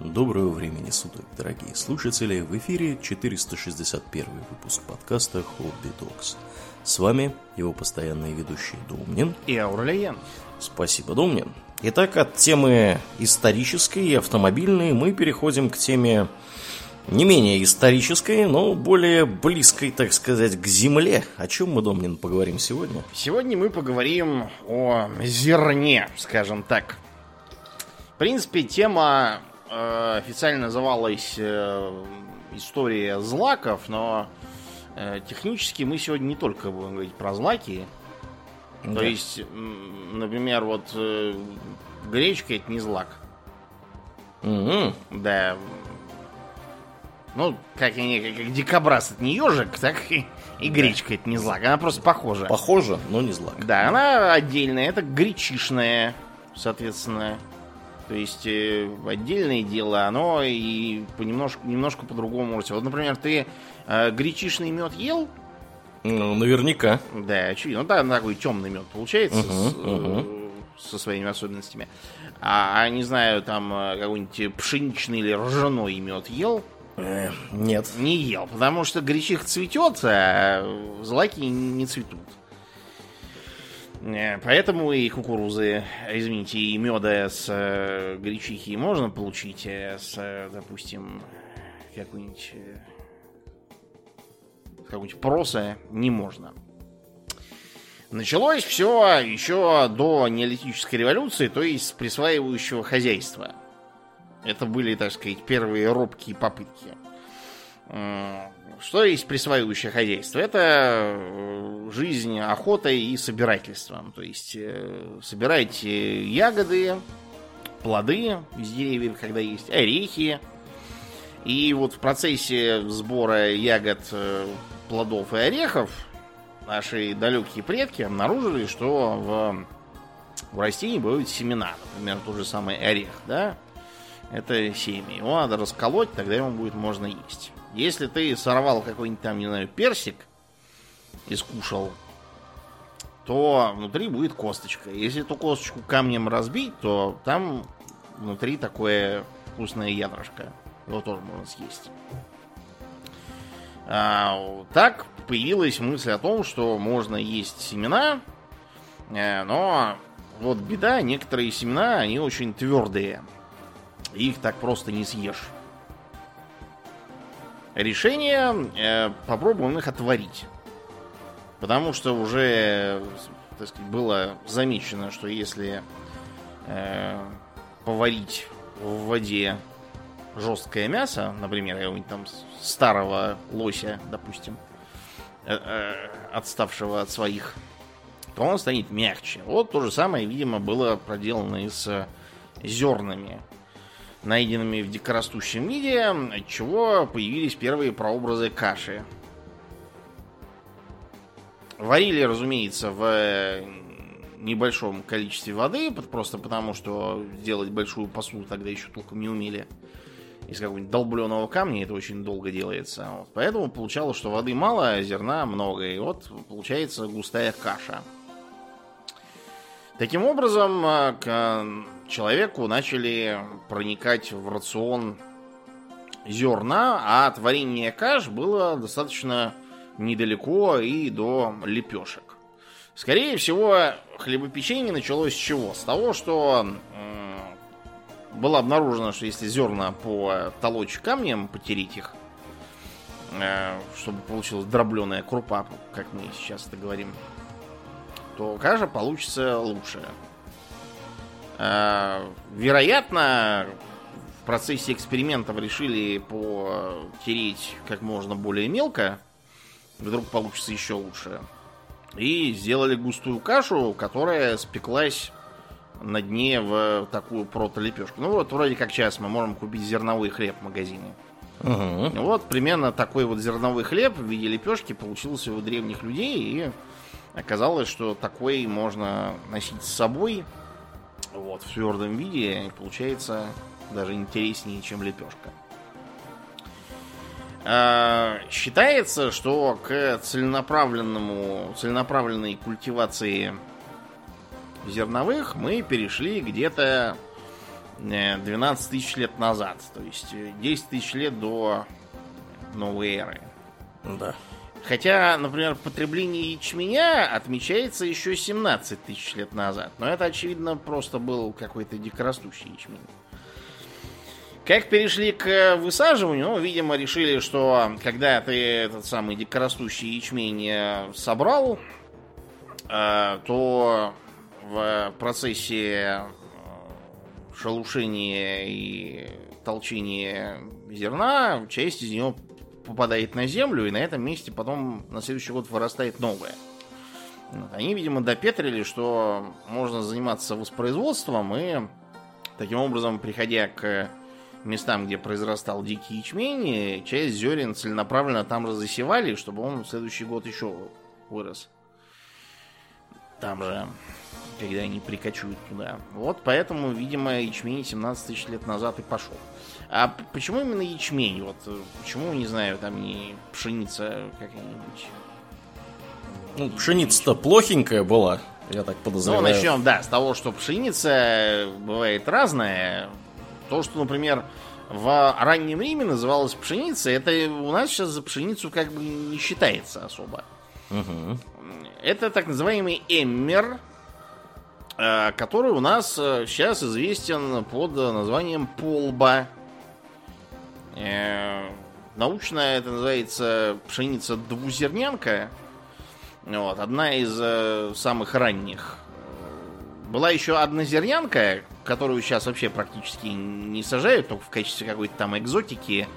Доброго времени суток, дорогие слушатели! В эфире 461 выпуск подкаста Hobby Talks. С вами его постоянные ведущие Домнин и Аурлиен. Спасибо, Домнин. Итак, от темы исторической и автомобильной мы переходим к теме не менее исторической, но более близкой, так сказать, к земле. О чем мы, Домнин, поговорим сегодня? Сегодня мы поговорим о зерне, скажем так. В принципе, тема официально называлась э, «История злаков», но э, технически мы сегодня не только будем говорить про злаки. Да. То есть, например, вот э, гречка это не злак. Угу. Да. Ну, как, как, как дикобраз это не ежик, так и, и гречка это не злак. Она просто похожа. Похожа, но не злак. Да, она отдельная, это гречишная, соответственно. То есть э, отдельное дело, оно и понемножку, немножко по-другому может. Вот, например, ты э, гречишный мед ел? Ну, наверняка. Да, очевидно. Ну, да, такой темный мед получается uh-huh, с, uh-huh. со своими особенностями. А, а не знаю, там э, какой-нибудь пшеничный или ржаной мед ел? Э, нет. Не ел, потому что гречих цветет, а злаки не цветут. Э, поэтому и кукурузы, извините, и меда с э, гречихи можно получить, а с, э, допустим, какой-нибудь э, какой-нибудь проса не можно. Началось все еще до неолитической революции, то есть с присваивающего хозяйства. Это были, так сказать, первые робкие попытки. Что есть присваивающее хозяйство? Это э, жизнь охотой и собирательством. То есть э, собирайте ягоды, плоды из деревьев, когда есть, орехи. И вот в процессе сбора ягод, э, плодов и орехов наши далекие предки обнаружили, что в, в растении бывают семена. Например, тот же самый орех, да? Это семя. Его надо расколоть, тогда его будет можно есть. Если ты сорвал какой-нибудь там, не знаю, персик и скушал, то внутри будет косточка. Если эту косточку камнем разбить, то там внутри такое вкусное ядрышко. Его тоже можно съесть. А, так появилась мысль о том, что можно есть семена, э, но вот беда, некоторые семена, они очень твердые. Их так просто не съешь решение, э, попробуем их отварить. Потому что уже так сказать, было замечено, что если э, поварить в воде жесткое мясо, например, какого-нибудь там старого лося, допустим, э, э, отставшего от своих, то он станет мягче. Вот то же самое, видимо, было проделано и с зернами найденными в дикорастущем виде, от чего появились первые прообразы каши. Варили, разумеется, в небольшом количестве воды, просто потому что делать большую посуду тогда еще толком не умели. Из какого-нибудь долбленного камня это очень долго делается. Вот. Поэтому получалось, что воды мало, а зерна много. И вот получается густая каша. Таким образом, а, к человеку начали проникать в рацион зерна, а творение каш было достаточно недалеко и до лепешек. Скорее всего, хлебопечение началось с чего? С того, что было обнаружено, что если зерна по толочь камнем, потереть их, э, чтобы получилась дробленая крупа, как мы сейчас это говорим, то каша получится лучше. А, вероятно, в процессе экспериментов решили потереть как можно более мелко. Вдруг получится еще лучше. И сделали густую кашу, которая спеклась на дне в такую протолепешку. Ну вот, вроде как сейчас мы можем купить зерновой хлеб в магазине. Угу. Вот примерно такой вот зерновой хлеб в виде лепешки получился у древних людей. И Оказалось, что такой можно носить с собой вот, в твердом виде, получается даже интереснее, чем лепешка. А, считается, что к целенаправленному, целенаправленной культивации зерновых мы перешли где-то 12 тысяч лет назад. То есть 10 тысяч лет до новой эры. Да. Хотя, например, потребление ячменя отмечается еще 17 тысяч лет назад. Но это, очевидно, просто был какой-то дикорастущий ячмень. Как перешли к высаживанию, ну, видимо, решили, что когда ты этот самый дикорастущий ячмень э, собрал, э, то в процессе э, шелушения и толчения зерна часть из него попадает на землю, и на этом месте потом на следующий год вырастает новое. Они, видимо, допетрили, что можно заниматься воспроизводством, и таким образом, приходя к местам, где произрастал дикий ячмень, часть зерен целенаправленно там же засевали, чтобы он в следующий год еще вырос. Там же, когда они прикачуют туда. Вот поэтому, видимо, ячмень 17 тысяч лет назад и пошел. А почему именно ячмень? Вот э, почему, не знаю, там не пшеница какая-нибудь? Ну, пшеница-то плохенькая была, я так подозреваю. Ну, начнем, да, с того, что пшеница бывает разная. То, что, например, в раннем Риме называлось пшеницей, это у нас сейчас за пшеницу как бы не считается особо. Угу. Это так называемый эммер, э, который у нас сейчас э, известен под названием полба. Э, научно это называется пшеница двузернянка. Вот, одна из э, самых ранних. Была еще однозернянка, которую сейчас вообще практически не сажают, только в качестве какой-то там экзотики,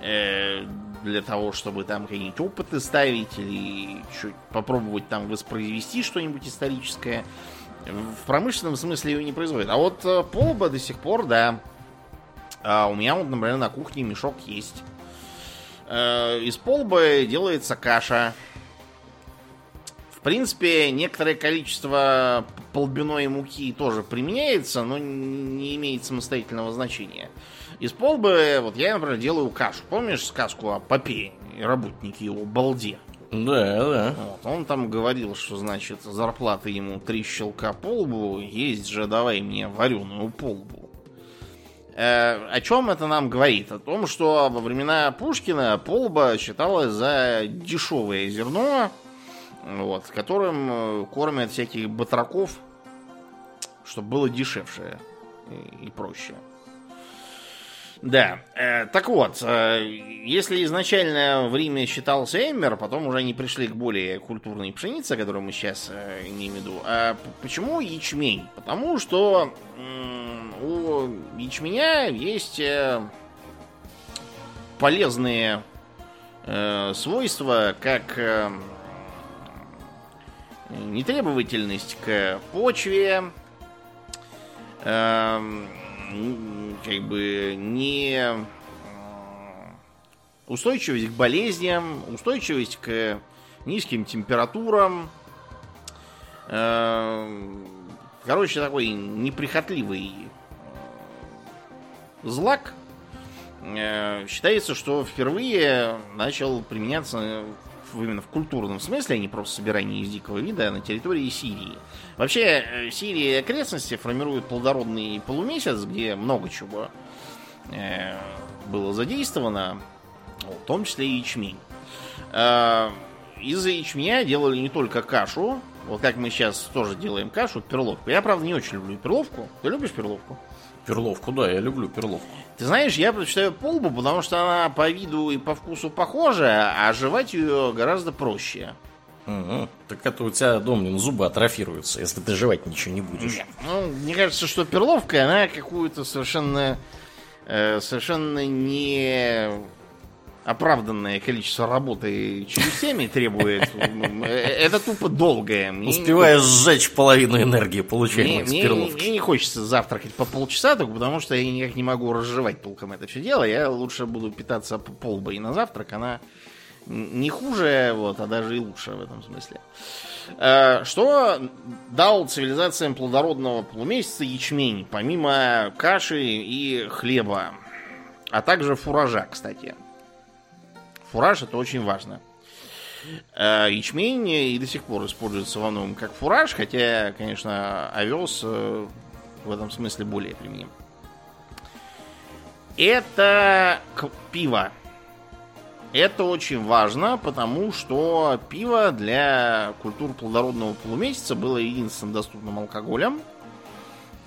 э, для того, чтобы там какие-нибудь опыты ставить или чуть попробовать там воспроизвести что-нибудь историческое. В промышленном смысле ее не производят. А вот э, полба до сих пор, да, а у меня вот, например, на кухне мешок есть. Э, из полбы делается каша. В принципе, некоторое количество полбиной муки тоже применяется, но не имеет самостоятельного значения. Из полбы, вот я, например, делаю кашу. Помнишь сказку о попе и работнике его балде? Да, да. Вот, он там говорил, что, значит, зарплата ему три щелка полбу, есть же давай мне вареную полбу. Э, о чем это нам говорит? О том, что во времена Пушкина полба считалась за дешевое зерно, вот, которым э, кормят всяких батраков, чтобы было дешевше и проще. Да, э, так вот, э, если изначально в Риме считался эммер, потом уже они пришли к более культурной пшенице, которую мы сейчас э, имеем в виду. А почему ячмень? Потому что э, у ячменя есть э, полезные э, свойства, как э, нетребовательность к почве, э, как бы не устойчивость к болезням, устойчивость к низким температурам. Короче, такой неприхотливый злак. Считается, что впервые начал применяться именно в культурном смысле, а не просто собирание из дикого вида на территории Сирии. Вообще, э, Сирия и окрестности формируют плодородный полумесяц, где много чего э, было задействовано, в том числе и ячмень. Э, из-за ячменя делали не только кашу, вот как мы сейчас тоже делаем кашу, перловку. Я, правда, не очень люблю перловку. Ты любишь перловку? Перловку, да, я люблю перловку. Ты знаешь, я предпочитаю полбу, потому что она по виду и по вкусу похожа, а жевать ее гораздо проще. Угу. Так это у тебя, Домнин, зубы атрофируются, если ты жевать ничего не будешь. Нет. Ну, мне кажется, что перловка, она какую-то совершенно, э, совершенно не оправданное количество работы челюстями требует. Это тупо долгое. Успеваешь сжечь половину энергии, получаемой мне, мне, мне не хочется завтракать по полчаса, только потому что я никак не могу разжевать толком это все дело. Я лучше буду питаться полбой на завтрак. Она не хуже, вот, а даже и лучше в этом смысле. Э, что дал цивилизациям плодородного полумесяца ячмень, помимо каши и хлеба, а также фуража, кстати. Фураж это очень важно. Э, ячмень и до сих пор используется во многом как фураж, хотя, конечно, овес э, в этом смысле более применим. Это пиво. Это очень важно, потому что пиво для культур плодородного полумесяца было единственным доступным алкоголем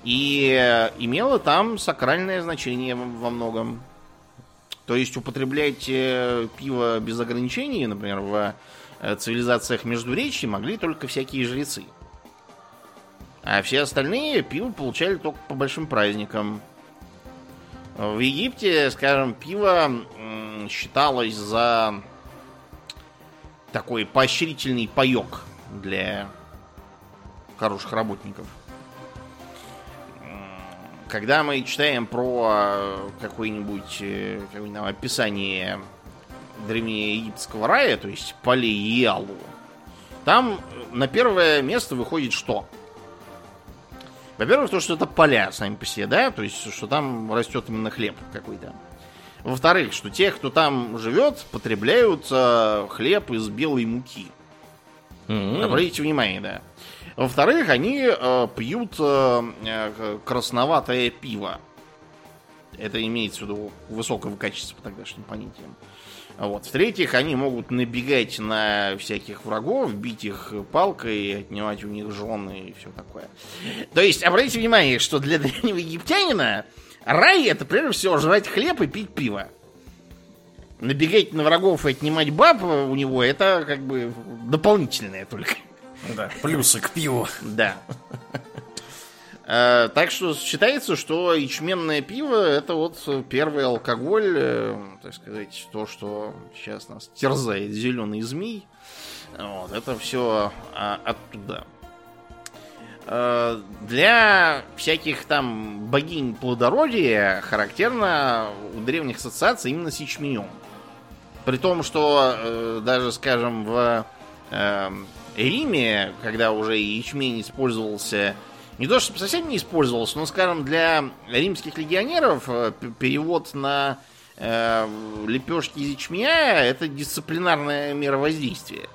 и имело там сакральное значение во многом. То есть употреблять э, пиво без ограничений, например, в э, цивилизациях Междуречья могли только всякие жрецы. А все остальные пиво получали только по большим праздникам. В Египте, скажем, пиво считалось за такой поощрительный паек для хороших работников. Когда мы читаем про какое-нибудь э, какое описание древнеегипетского рая, то есть полей Ялу, там на первое место выходит что? Во-первых, то, что это поля сами по себе, да, то есть, что там растет именно хлеб какой-то. Во-вторых, что те, кто там живет, потребляют э, хлеб из белой муки. Mm-hmm. Обратите внимание, да. Во-вторых, они э, пьют э, э, красноватое пиво. Это имеется в виду высокого качества по тогдашним понятиям. Вот. В-третьих, они могут набегать на всяких врагов, бить их палкой, отнимать у них жены и все такое. То есть, обратите внимание, что для древнего египтянина рай это прежде всего жрать хлеб и пить пиво. Набегать на врагов и отнимать баб у него это как бы дополнительное только. Да, плюсы к пиву. Да. Э, так что считается, что ячменное пиво это вот первый алкоголь, э, так сказать, то, что сейчас нас терзает зеленый змей. Вот, это все а, оттуда. Э, для всяких там богинь плодородия характерно у древних ассоциаций именно с ячменем. При том, что даже, скажем, в Риме, когда уже ячмень использовался не то, чтобы совсем не использовался, но, скажем, для римских легионеров э, перевод на э, лепешки из ячменя это дисциплинарная мера воздействия.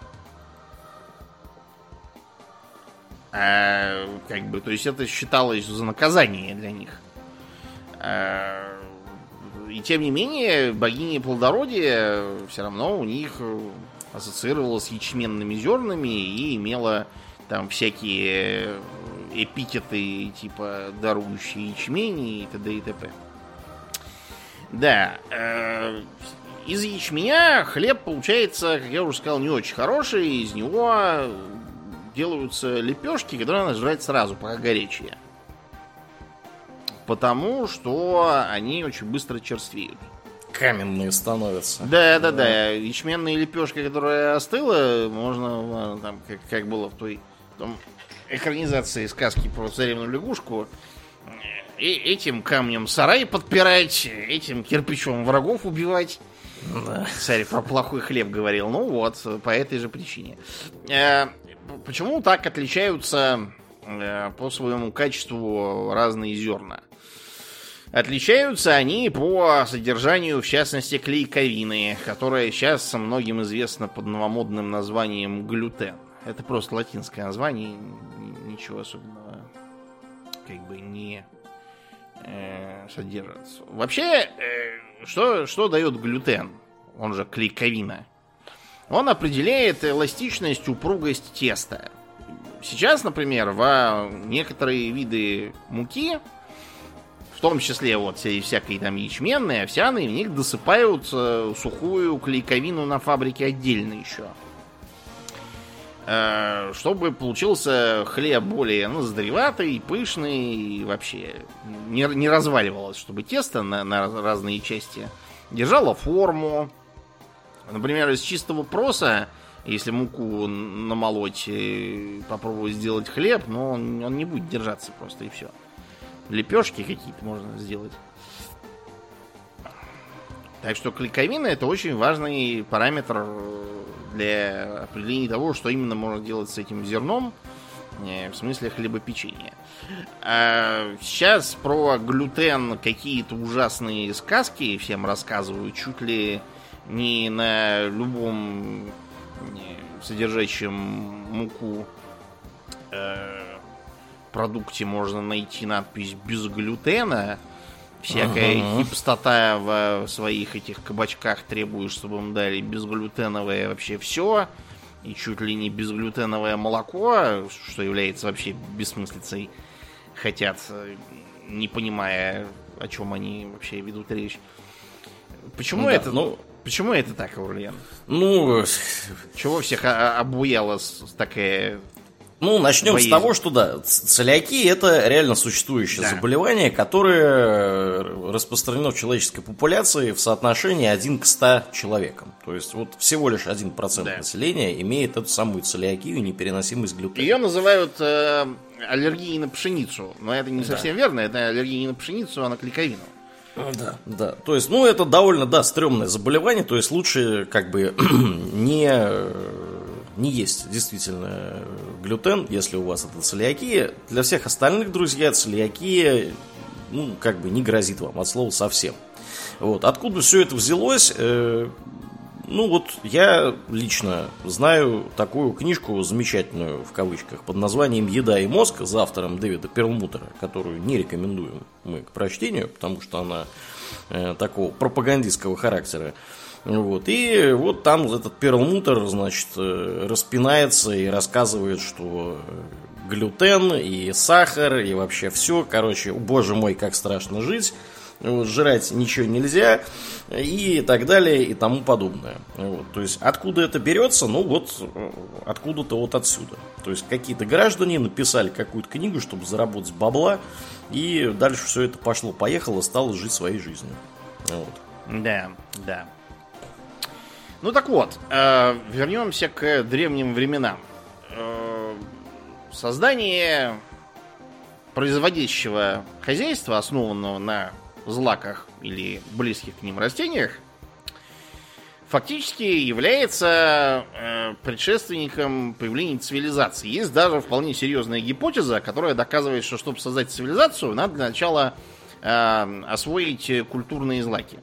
А, как бы, то есть это считалось за наказание для них. А, и тем не менее, богиня плодородия все равно у них ассоциировалась с ячменными зернами и имела там всякие эпитеты типа дарующие ячмени и т.д. и т.п. Да, э, из ячменя хлеб получается, как я уже сказал, не очень хороший. Из него делаются лепешки, которые надо жрать сразу, пока горячие. Потому что они очень быстро черствеют. Каменные становятся. Да, да, да. да. Ячменная лепешка, которая остыла, можно там, как, как было в той том экранизации сказки про царевну лягушку, и этим камнем сарай подпирать, этим кирпичом врагов убивать. Да. Царь про плохой хлеб говорил. Ну вот, по этой же причине. Э, почему так отличаются э, по своему качеству разные зерна? Отличаются они по содержанию, в частности, клейковины, которая сейчас многим известна под новомодным названием глютен. Это просто латинское название, ничего особенного как бы не э, содержит. Вообще, э, что, что дает глютен, он же клейковина? Он определяет эластичность, упругость теста. Сейчас, например, в некоторые виды муки, том числе вот всякие там ячменные, овсяные, в них досыпают э, сухую клейковину на фабрике отдельно еще. Э, чтобы получился хлеб более наздреватый, пышный и вообще не, не разваливалось, чтобы тесто на, на разные части держало форму. Например, из чистого проса, если муку намолоть и попробовать сделать хлеб, но он, он не будет держаться просто и все. Лепешки какие-то можно сделать. Так что клейковина это очень важный параметр для определения того, что именно можно делать с этим зерном, э, в смысле хлебопечения. А сейчас про глютен какие-то ужасные сказки всем рассказывают, чуть ли не на любом содержащем муку э, продукте можно найти надпись без глютена. всякая uh-huh. хипстота в своих этих кабачках требуешь, чтобы им дали безглютеновое вообще все. И чуть ли не безглютеновое молоко, что является вообще бессмыслицей, хотят, не понимая, о чем они вообще ведут речь. Почему ну, это? Да, ну, почему это так, Аурлиен? Ну, чего всех обуяла такая ну, начнем боязнь. с того, что да, целиакия это реально существующее да. заболевание, которое распространено в человеческой популяции в соотношении 1 к 100 человекам. То есть вот всего лишь 1% да. населения имеет эту самую целиакию, непереносимость глютена. Ее называют э, аллергией на пшеницу, но это не совсем да. верно, это аллергия не на пшеницу, а на клейковину. Да, да. То есть, ну, это довольно, да, стрёмное заболевание, то есть лучше как бы не не есть действительно глютен, если у вас это целиакия. Для всех остальных, друзья, целиакия, ну, как бы не грозит вам от слова совсем. Вот. Откуда все это взялось? Э, ну, вот я лично знаю такую книжку замечательную, в кавычках, под названием «Еда и мозг» за автором Дэвида Перлмутера, которую не рекомендуем мы к прочтению, потому что она э, такого пропагандистского характера. Вот. И вот там этот Перлмутер, значит, э, распинается и рассказывает, что э, глютен и сахар и вообще все, короче, боже мой, как страшно жить, вот, жрать ничего нельзя и так далее и тому подобное. Вот, то есть откуда это берется? Ну вот э, откуда-то вот отсюда. То есть какие-то граждане написали какую-то книгу, чтобы заработать бабла, и дальше все это пошло-поехало, стало жить своей жизнью. Вот. Да, да. Ну так вот, э, вернемся к древним временам. Э, создание производящего хозяйства, основанного на злаках или близких к ним растениях, фактически является э, предшественником появления цивилизации. Есть даже вполне серьезная гипотеза, которая доказывает, что чтобы создать цивилизацию, надо для начала освоить культурные злаки.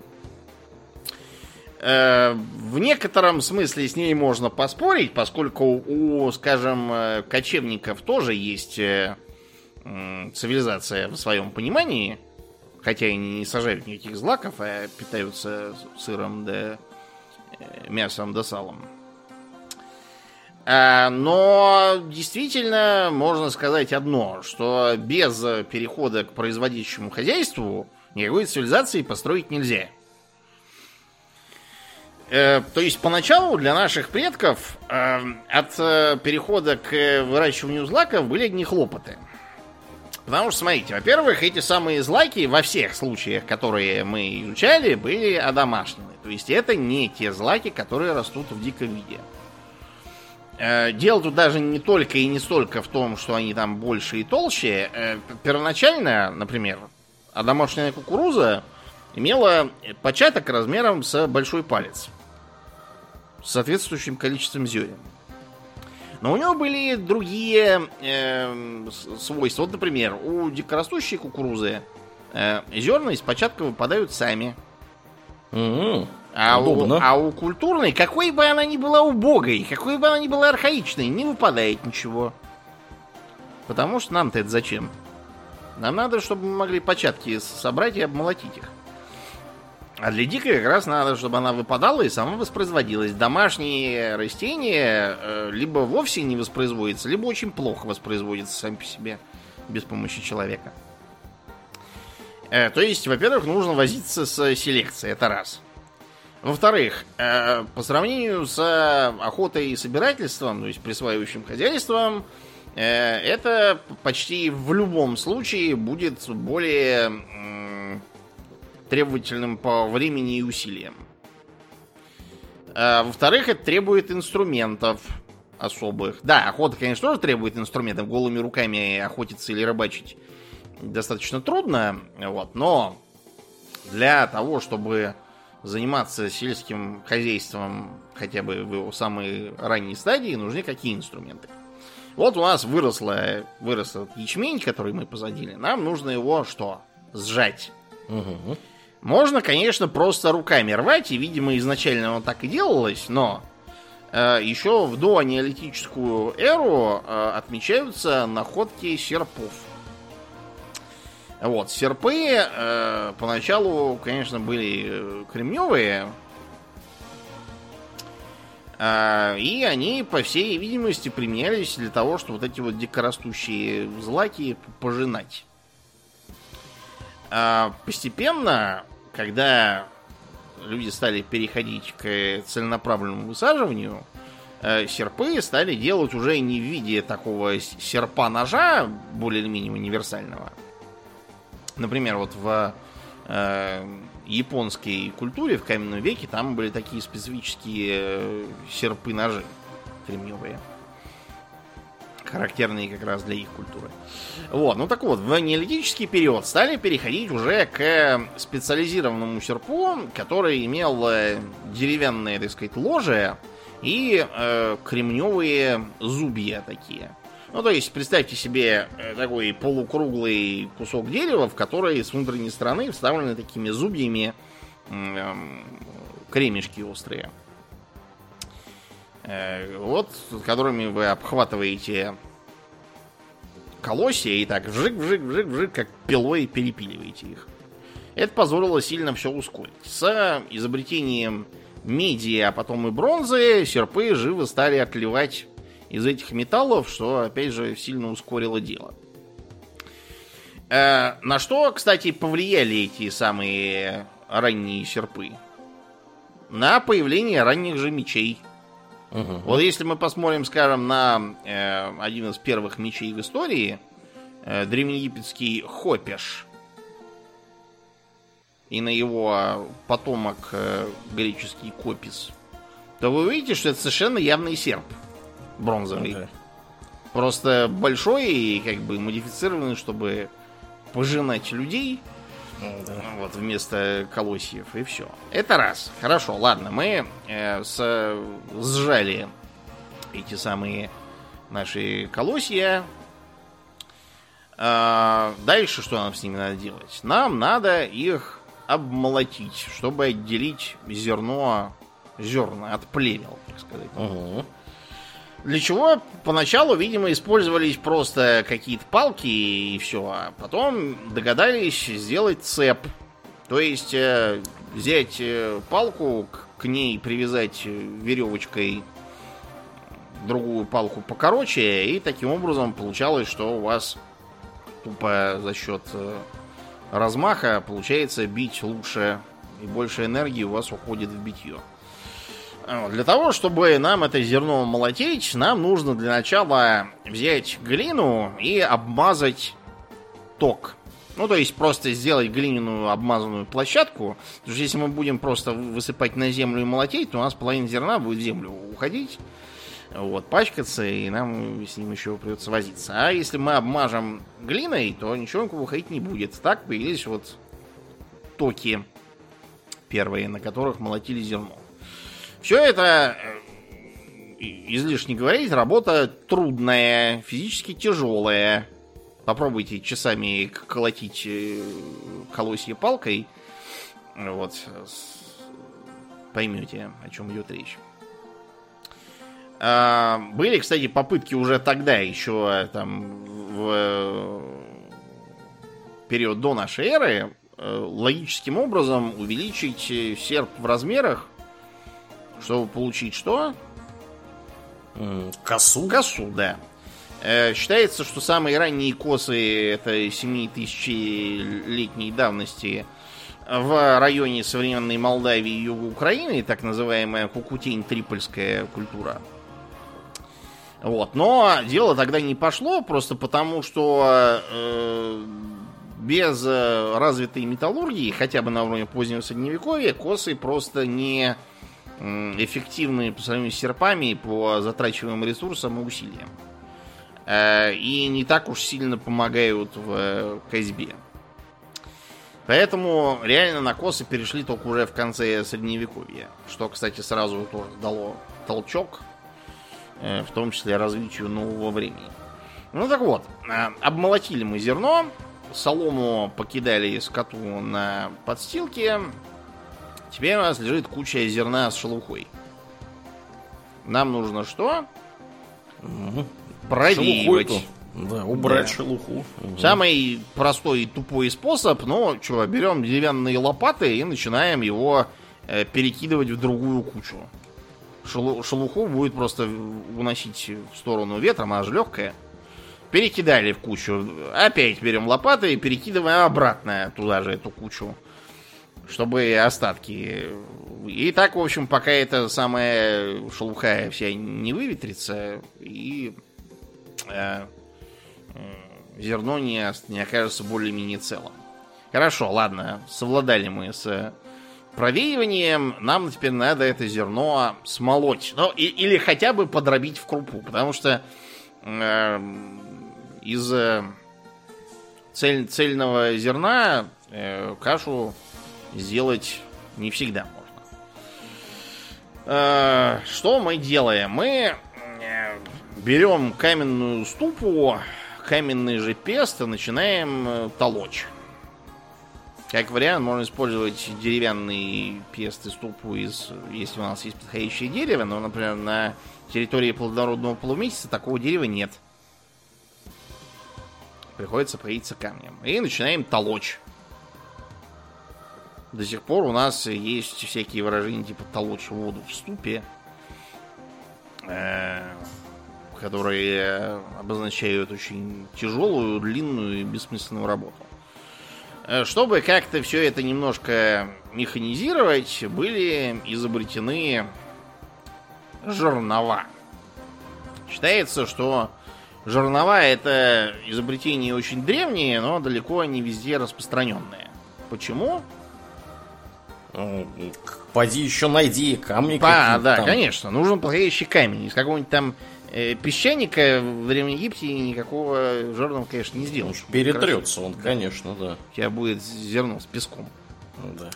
Э, в некотором смысле с ней можно поспорить, поскольку у, скажем, э, кочевников тоже есть э, цивилизация в своем понимании, хотя и не сажают никаких злаков, а питаются сыром да мясом да салом. Но действительно можно сказать одно, что без перехода к производящему хозяйству никакой цивилизации построить нельзя. Э, то есть поначалу для наших предков э, от э, перехода к выращиванию злаков были одни хлопоты. Потому что, смотрите, во-первых, эти самые злаки во всех случаях, которые мы изучали, были одомашнены. То есть это не те злаки, которые растут в диком виде. Дело тут даже не только и не столько в том, что они там больше и толще. Первоначально, например, одомашненная кукуруза имела початок размером с большой палец с соответствующим количеством зерен. Но у него были другие э, свойства. Вот, например, у дикорастущей кукурузы э, зерна из початка выпадают сами. Mm-hmm. А, у, а у культурной, какой бы она ни была убогой, какой бы она ни была архаичной, не выпадает ничего. Потому что нам-то это зачем? Нам надо, чтобы мы могли початки собрать и обмолотить их. А для дикой как раз надо, чтобы она выпадала и сама воспроизводилась. Домашние растения э, либо вовсе не воспроизводятся, либо очень плохо воспроизводятся сами по себе без помощи человека. Э, то есть, во-первых, нужно возиться с селекцией, это раз. Во-вторых, э, по сравнению с охотой и собирательством, то есть присваивающим хозяйством, это почти в любом случае будет более требовательным по времени и усилиям. А, во-вторых, это требует инструментов особых. Да, охота, конечно, тоже требует инструментов. Голыми руками охотиться или рыбачить достаточно трудно, вот, но для того, чтобы заниматься сельским хозяйством хотя бы в его самой ранней стадии, нужны какие инструменты? Вот у нас выросло, вырос ячмень, который мы посадили. Нам нужно его что? Сжать. Угу. Можно, конечно, просто руками рвать, и, видимо, изначально оно так и делалось, но э, еще в доанеолитическую эру э, отмечаются находки серпов. Вот, серпы э, поначалу, конечно, были э, кремневые, э, и они, по всей видимости, применялись для того, чтобы вот эти вот дикорастущие злаки пожинать. А постепенно, когда люди стали переходить к целенаправленному высаживанию, э, серпы стали делать уже не в виде такого серпа-ножа, более или менее универсального. Например, вот в э, японской культуре в каменном веке там были такие специфические э, серпы-ножи кремневые характерные как раз для их культуры. Вот, ну так вот, в неолитический период стали переходить уже к специализированному серпу, который имел э, деревянные, так сказать, ложи и э, кремневые зубья такие. Ну, то есть, представьте себе э, такой полукруглый кусок дерева, в который с внутренней стороны вставлены такими зубьями э, кремешки острые. Э, вот, которыми вы обхватываете колосья и так вжик-вжик-вжик-вжик, как пилой перепиливаете их. Это позволило сильно все ускорить. С изобретением меди, а потом и бронзы, серпы живо стали отливать из этих металлов, что, опять же, сильно ускорило дело. Э, на что, кстати, повлияли эти самые ранние серпы? На появление ранних же мечей – Угу. Вот если мы посмотрим, скажем, на э, один из первых мечей в истории, э, древнеегипетский Хопеш, и на его потомок э, греческий Копис, то вы увидите, что это совершенно явный серп бронзовый. Okay. Просто большой и как бы модифицированный, чтобы пожинать людей. Да. Вот вместо колосьев и все. Это раз. Хорошо, ладно, мы э, с, сжали эти самые наши колосья. А, дальше что нам с ними надо делать? Нам надо их обмолотить, чтобы отделить зерно зерна от плевел, так сказать. Угу. Для чего поначалу, видимо, использовались просто какие-то палки и все, а потом догадались сделать цеп. То есть э, взять э, палку, к, к ней привязать веревочкой другую палку покороче, и таким образом получалось, что у вас тупо за счет э, размаха получается бить лучше и больше энергии у вас уходит в битье. Для того, чтобы нам это зерно молотить, нам нужно для начала взять глину и обмазать ток. Ну, то есть просто сделать глиняную обмазанную площадку. Потому что если мы будем просто высыпать на землю и молотить, то у нас половина зерна будет в землю уходить, вот, пачкаться, и нам с ним еще придется возиться. А если мы обмажем глиной, то ничего уходить не будет. Так появились вот токи первые, на которых молотили зерно. Все это, э, излишне говорить, работа трудная, физически тяжелая. Попробуйте часами колотить э, колосье палкой. Вот. Поймете, о чем идет речь. А, были, кстати, попытки уже тогда, еще там в э, период до нашей эры, логическим образом увеличить серп в размерах чтобы получить что? Косу? Косу, да. Э, считается, что самые ранние косы это 7 тысячелетней давности в районе современной Молдавии и юга Украины, так называемая кукутень-трипольская культура. Вот. Но дело тогда не пошло, просто потому что э, без э, развитой металлургии, хотя бы на уровне позднего средневековья, косы просто не эффективны по сравнению с серпами по затрачиваемым ресурсам и усилиям. Э, и не так уж сильно помогают в э, козьбе. Поэтому реально на косы перешли только уже в конце средневековья. Что, кстати, сразу тоже дало толчок, э, в том числе развитию нового времени. Ну так вот, обмолотили мы зерно, солому покидали скоту на подстилке, Теперь у нас лежит куча зерна с шелухой. Нам нужно что? Угу. Да, убрать Да. шелуху. Самый простой и тупой способ, ну, что, берем деревянные лопаты и начинаем его э, перекидывать в другую кучу. Шелу- шелуху будет просто уносить в сторону ветром, она же легкая. Перекидали в кучу. Опять берем лопаты и перекидываем обратно туда же эту кучу. Чтобы остатки... И так, в общем, пока эта самая шелуха вся не выветрится, и э, зерно не, не окажется более-менее целым. Хорошо, ладно, совладали мы с провеиванием, нам теперь надо это зерно смолоть. Ну, и- или хотя бы подробить в крупу, потому что эм, из э, цель- цельного зерна э, кашу сделать не всегда можно. Э, что мы делаем? Мы э, берем каменную ступу, каменный же пест и начинаем э, толочь. Как вариант, можно использовать деревянный пест и ступу, из, если у нас есть подходящее дерево, но, например, на территории плодородного полумесяца такого дерева нет. Приходится поиться камнем. И начинаем толочь. До сих пор у нас есть всякие выражения типа толочь воду в ступе, э, которые обозначают очень тяжелую, длинную и бессмысленную работу. Э, Чтобы как-то все это немножко механизировать, были изобретены жернова. Считается, что жернова это изобретение очень древнее, но далеко не везде распространенное. Почему? Ну, Поди еще найди камни А, да, там. конечно. Нужен подходящий камень. Из какого-нибудь там э, песчаника в Древнем Египте никакого жернова, конечно, не сделаешь. Перетрется он, конечно, да. У тебя будет зерно с песком. Ну да.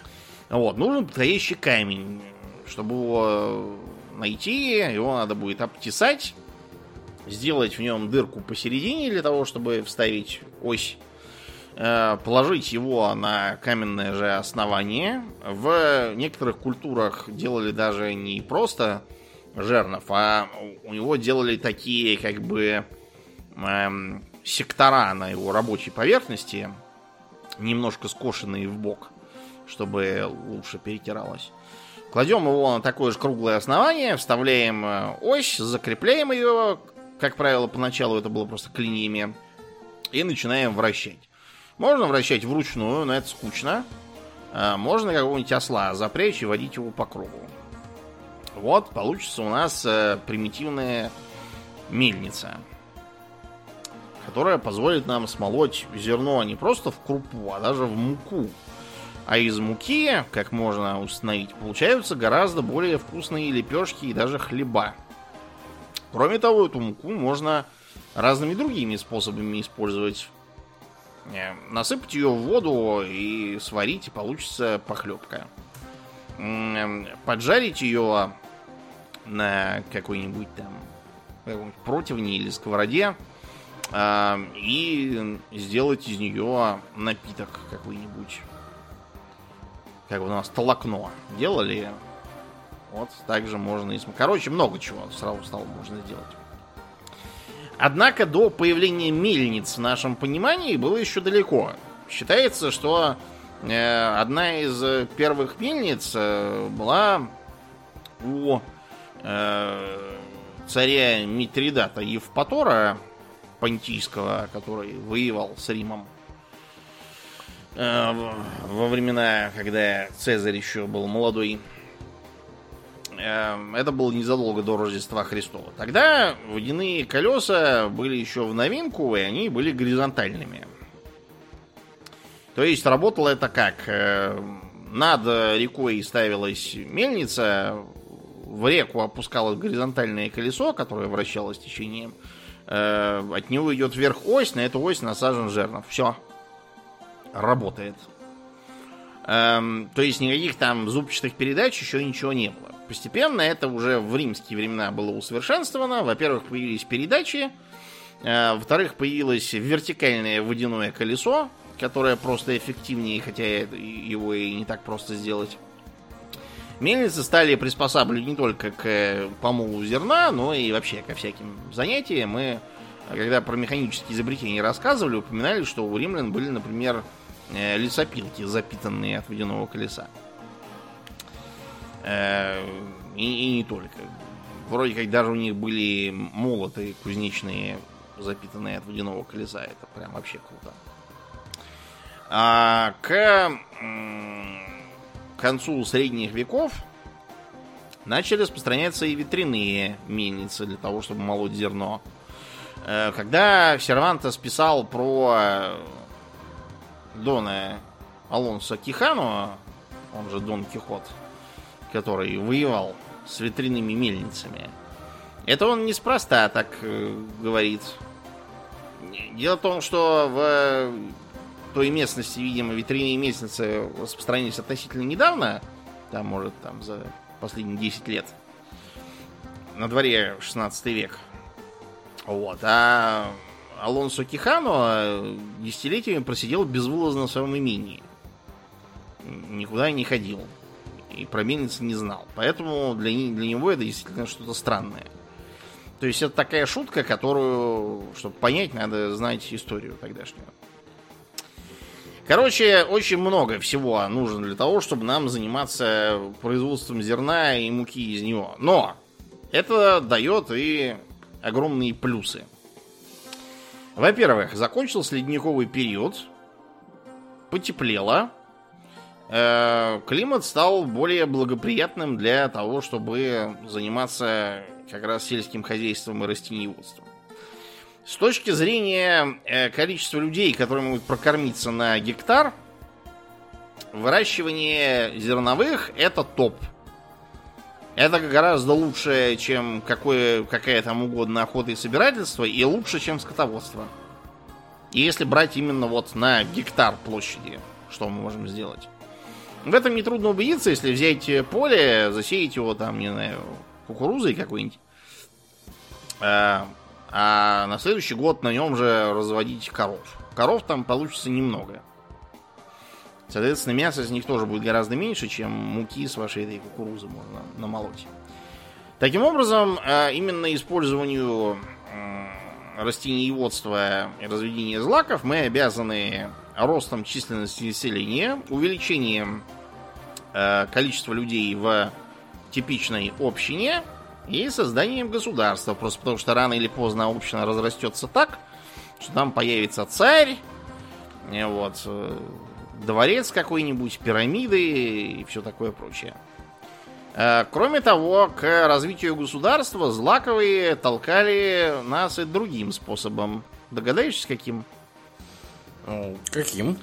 Вот, нужен подходящий камень. Чтобы его найти, его надо будет обтесать, сделать в нем дырку посередине для того, чтобы вставить ось, положить его на каменное же основание. В некоторых культурах делали даже не просто жернов, а у него делали такие как бы эм, сектора на его рабочей поверхности, немножко скошенные в бок, чтобы лучше перетиралось. Кладем его на такое же круглое основание, вставляем э, ось, закрепляем ее, как правило, поначалу это было просто клиньями, и начинаем вращать. Можно вращать вручную, но это скучно. А Можно какого-нибудь осла запрячь и водить его по кругу. Вот, получится у нас э, примитивная мельница, которая позволит нам смолоть зерно не просто в крупу, а даже в муку. А из муки, как можно установить, получаются гораздо более вкусные лепешки и даже хлеба. Кроме того, эту муку можно разными другими способами использовать. Насыпать ее в воду и сварить, и получится похлебка. Поджарить ее на какой-нибудь там каком-нибудь противне или сковороде а, и сделать из нее напиток какой-нибудь. Как у нас толокно делали. Вот также можно и... Короче, много чего сразу стало можно сделать. Однако до появления мельниц в нашем понимании было еще далеко. Считается, что э, одна из э, первых мельниц э, была у царя Митридата Евпатора Понтийского, который воевал с Римом во времена, когда Цезарь еще был молодой. Э, Это было незадолго до Рождества Христова. Тогда водяные колеса были еще в новинку, и они были горизонтальными. То есть работало это как? Э, Над рекой ставилась мельница, в реку опускалось горизонтальное колесо, которое вращалось течением. Э, От него идет вверх ось, на эту ось насажен жернов. Все. Работает. Эм, то есть никаких там зубчатых передач еще ничего не было. Постепенно это уже в римские времена было усовершенствовано. Во-первых, появились передачи. Э, во-вторых, появилось вертикальное водяное колесо, которое просто эффективнее, хотя его и не так просто сделать. Мельницы стали приспосабливать не только к э, помолу зерна, но и вообще ко всяким занятиям. И когда про механические изобретения рассказывали, упоминали, что у римлян были, например, э, лесопилки, запитанные от водяного колеса. Э, и, и не только. Вроде как даже у них были молоты кузнечные, запитанные от водяного колеса. Это прям вообще круто. А к концу средних веков начали распространяться и ветряные мельницы для того, чтобы молоть зерно. Э, когда Сервантес писал про Дона Алонсо Кихану, он же Дон Кихот, который воевал с ветряными мельницами, это он неспроста так э, говорит. Дело в том, что в той местности, видимо, ветряные мельницы распространились относительно недавно, там, может, там, за последние 10 лет. На дворе 16 век. Вот. А Алонсо Кихано десятилетиями просидел безвылазно в своем имении. Никуда не ходил. И про мельницы не знал. Поэтому для, для него это действительно что-то странное. То есть это такая шутка, которую, чтобы понять, надо знать историю тогдашнюю. Короче, очень много всего нужно для того, чтобы нам заниматься производством зерна и муки из него. Но это дает и огромные плюсы. Во-первых, закончился ледниковый период, потеплело, климат стал более благоприятным для того, чтобы заниматься как раз сельским хозяйством и растениеводством. С точки зрения э, количества людей, которые могут прокормиться на гектар, выращивание зерновых это топ. Это гораздо лучше, чем какое, какая там угодно охота и собирательство, и лучше, чем скотоводство. И если брать именно вот на гектар площади, что мы можем сделать. В этом нетрудно убедиться, если взять поле, засеять его там, не знаю, кукурузой какой-нибудь, а, а на следующий год на нем же разводить коров. Коров там получится немного. Соответственно, мясо из них тоже будет гораздо меньше, чем муки с вашей этой кукурузы можно намолоть. Таким образом, а, именно использованию растениеводства и разведения злаков мы обязаны ростом численности населения, увеличением а, количества людей в типичной общине – и созданием государства. Просто потому что рано или поздно община разрастется так, что там появится царь, э, вот, э, дворец какой-нибудь, пирамиды и все такое прочее. Э, кроме того, к развитию государства злаковые толкали нас и другим способом. Догадаешься, каким? Каким?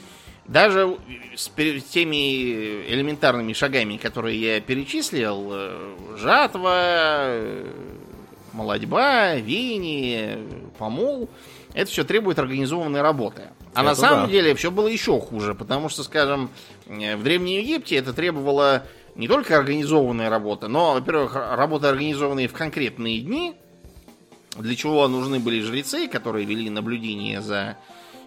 Даже с теми элементарными шагами, которые я перечислил, э, жатва, э, молодьба, веяние, помол, это все требует организованной работы. А это на самом да. деле все было еще хуже, потому что, скажем, э, в Древнем Египте это требовало не только организованной работы, но, во-первых, работы, организованные в конкретные дни, для чего нужны были жрецы, которые вели наблюдение за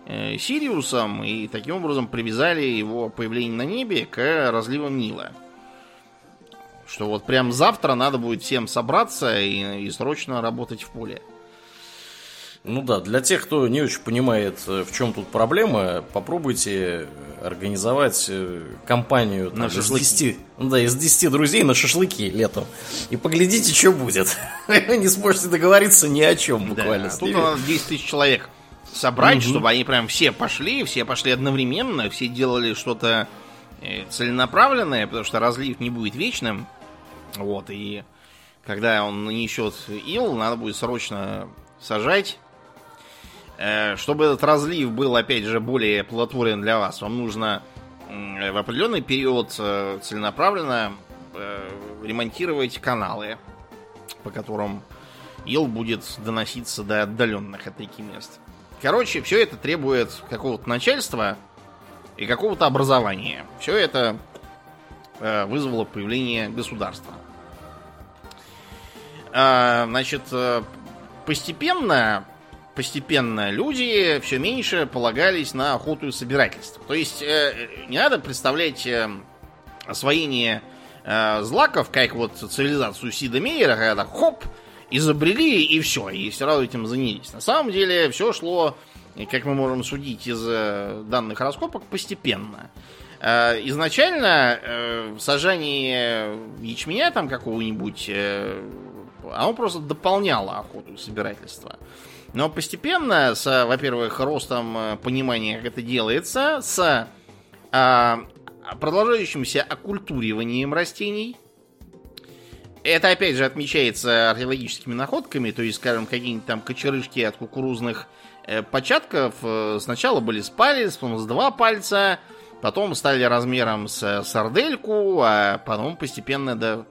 Сириусом и таким образом привязали его появление на небе к разливам Нила. Что вот прям завтра надо будет всем собраться и, и срочно работать в поле. Ну да, для тех, кто не очень понимает, э, в чем тут проблема, попробуйте организовать э, компанию там, на из, 10, ну да, из 10 друзей на шашлыки летом. И поглядите, что будет. Не сможете договориться ни о чем буквально. Да, тут надо 10 тысяч человек собрать, угу. чтобы они прям все пошли, все пошли одновременно, все делали что-то э, целенаправленное, потому что разлив не будет вечным. Вот, и когда он нанесет ил, надо будет срочно сажать. Э, чтобы этот разлив был, опять же, более плодотворен для вас, вам нужно в определенный период э, целенаправленно ремонтировать каналы, по которым ил будет доноситься до отдаленных от реки мест. Короче, все это требует какого-то начальства и какого-то образования. Все это э, вызвало появление государства. Э, значит, э, постепенно, постепенно люди все меньше полагались на охоту и собирательство. То есть э, не надо представлять освоение злаков, как вот цивилизацию Сида Мейера, когда хоп, изобрели и все, и сразу этим занялись. На самом деле все шло, как мы можем судить из э, данных раскопок, постепенно. Э, изначально э, сажание ячменя там какого-нибудь, оно просто дополняло охоту и собирательство. Но постепенно, с, во-первых, ростом понимания, как это делается, с а, продолжающимся оккультуриванием растений, это, опять же, отмечается археологическими находками, то есть, скажем, какие-нибудь там кочерышки от кукурузных э, початков э, сначала были с палец, потом с два пальца, потом стали размером с сардельку, а потом постепенно до,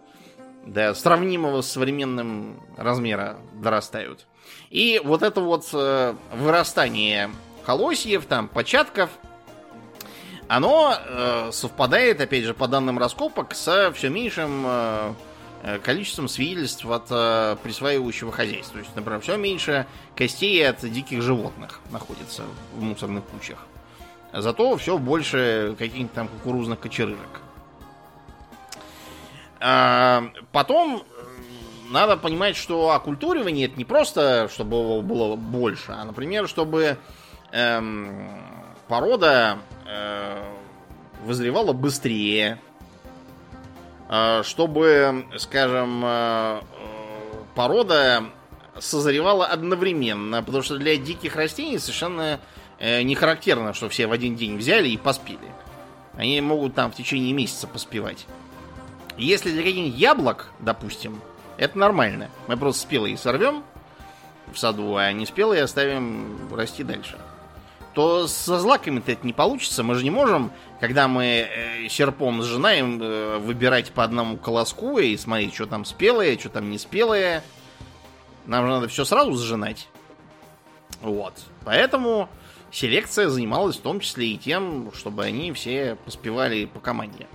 до сравнимого с современным размера дорастают. И вот это вот э, вырастание колосьев, там, початков, оно э, совпадает, опять же, по данным раскопок, со все меньшим э, Э, количеством свидетельств от э, присваивающего хозяйства. То есть, например, все меньше костей от диких животных находится в мусорных кучах. Зато все больше каких-нибудь там кукурузных кочерыжек. А, потом э, надо понимать, что оккультуривание это не просто, чтобы его было больше, а, например, чтобы эм, порода э, вызревала быстрее, Э, чтобы, скажем, э, порода созревала одновременно, потому что для диких растений совершенно э, не характерно, что все в один день взяли и поспели. Они могут там в течение месяца поспевать. Если для каких-нибудь яблок, допустим, это нормально. Мы просто спелые сорвем в саду, а не спелые оставим расти дальше то со злаками-то это не получится. Мы же не можем, когда мы э, серпом сжинаем, э, выбирать по одному колоску и смотреть, что там спелое, что там не спелое. Нам же надо все сразу сжинать. Вот. Поэтому селекция занималась в том числе и тем, чтобы они все поспевали по команде.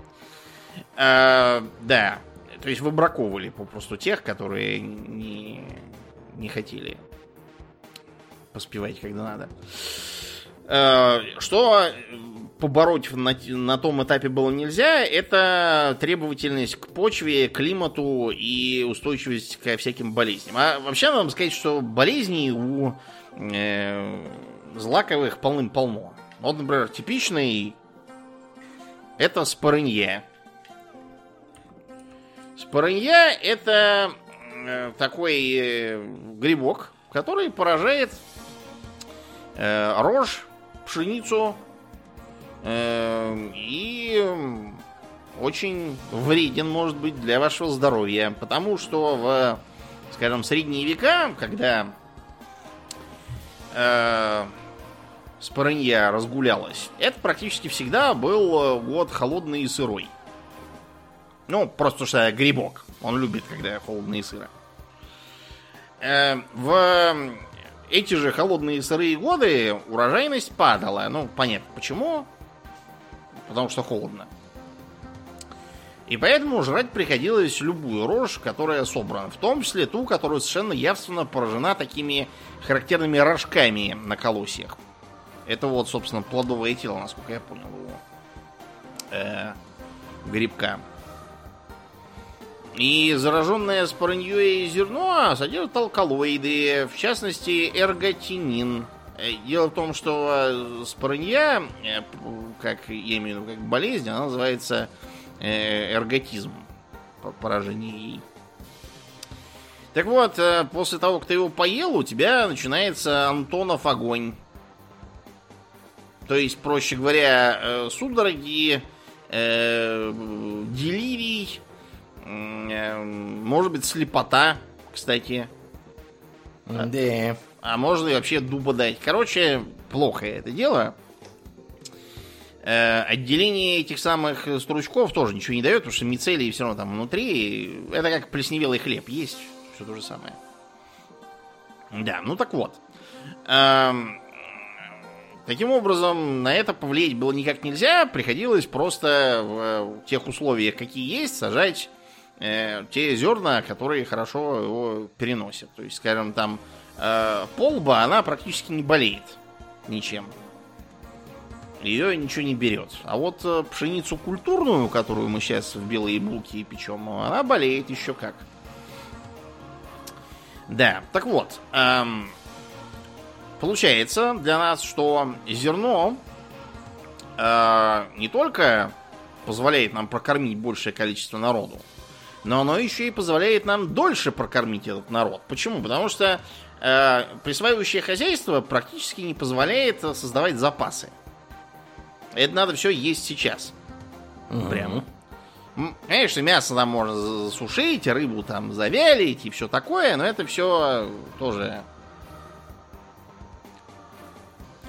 Э, да. То есть выбраковывали попросту тех, которые не, не хотели поспевать, когда надо. Что побороть на, на том этапе было нельзя, это требовательность к почве, климату и устойчивость ко всяким болезням. А вообще надо сказать, что болезней у э, злаковых полным-полно. Вот, например, типичный это спорынья. Спорынья это э, такой э, грибок, который поражает э, рожь пшеницу э, и очень вреден может быть для вашего здоровья, потому что в, скажем, средние века, когда э, спорынья разгулялась, это практически всегда был год холодный и сырой. Ну, просто что грибок. Он любит, когда холодно и. Э, в эти же холодные сырые годы урожайность падала. Ну, понятно почему. Потому что холодно. И поэтому жрать приходилось любую рожь, которая собрана. В том числе ту, которая совершенно явственно поражена такими характерными рожками на колосьях. Это вот, собственно, плодовое тело, насколько я понял, его э, грибка. И зараженное спорыньей зерно содержит алкалоиды, в частности эрготинин. Э, дело в том, что спорынья, э, как я имею в виду, как болезнь, она называется э, эрготизм, поражение ей. Так вот, после того, как ты его поел, у тебя начинается Антонов огонь. То есть, проще говоря, судороги, делирий, Эм, может быть, слепота, кстати. Да. А можно и вообще дуба дать. Короче, плохо это дело. Э, отделение этих самых стручков тоже ничего не дает, потому что мицелий все равно там внутри. Это как плесневелый хлеб. Есть все то же самое. Да, ну так вот. Эм, таким образом, на это повлиять было никак нельзя. Приходилось просто в тех условиях, какие есть, сажать э, те зерна, которые хорошо его переносят. То есть, скажем, там э, полба, она практически не болеет ничем. Ее ничего не берет. А вот э, пшеницу культурную, которую мы сейчас в белые булки печем, она болеет еще как. Да, так вот, эм, получается для нас, что зерно э, не только позволяет нам прокормить большее количество народу, но оно еще и позволяет нам дольше прокормить этот народ. Почему? Потому что э, присваивающее хозяйство практически не позволяет создавать запасы. Это надо все есть сейчас. Мгм. Прямо. Конечно, мясо там можно засушить, рыбу там завялить и все такое, но это все тоже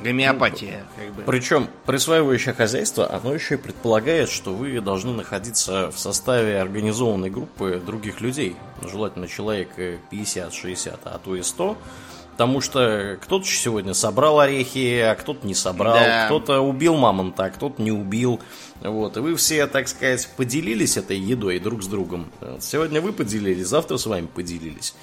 гомеопатия, как бы. Причем присваивающее хозяйство, оно еще и предполагает, что вы должны находиться в составе организованной группы других людей. Желательно человек э, 50-60, а то и 100. Потому что кто-то сегодня собрал орехи, а кто-то не собрал, Да. кто-то убил мамонта, а кто-то не убил. Вот. И вы все, так сказать, поделились этой едой друг с другом. Вот. Сегодня вы поделились, завтра с вами поделились.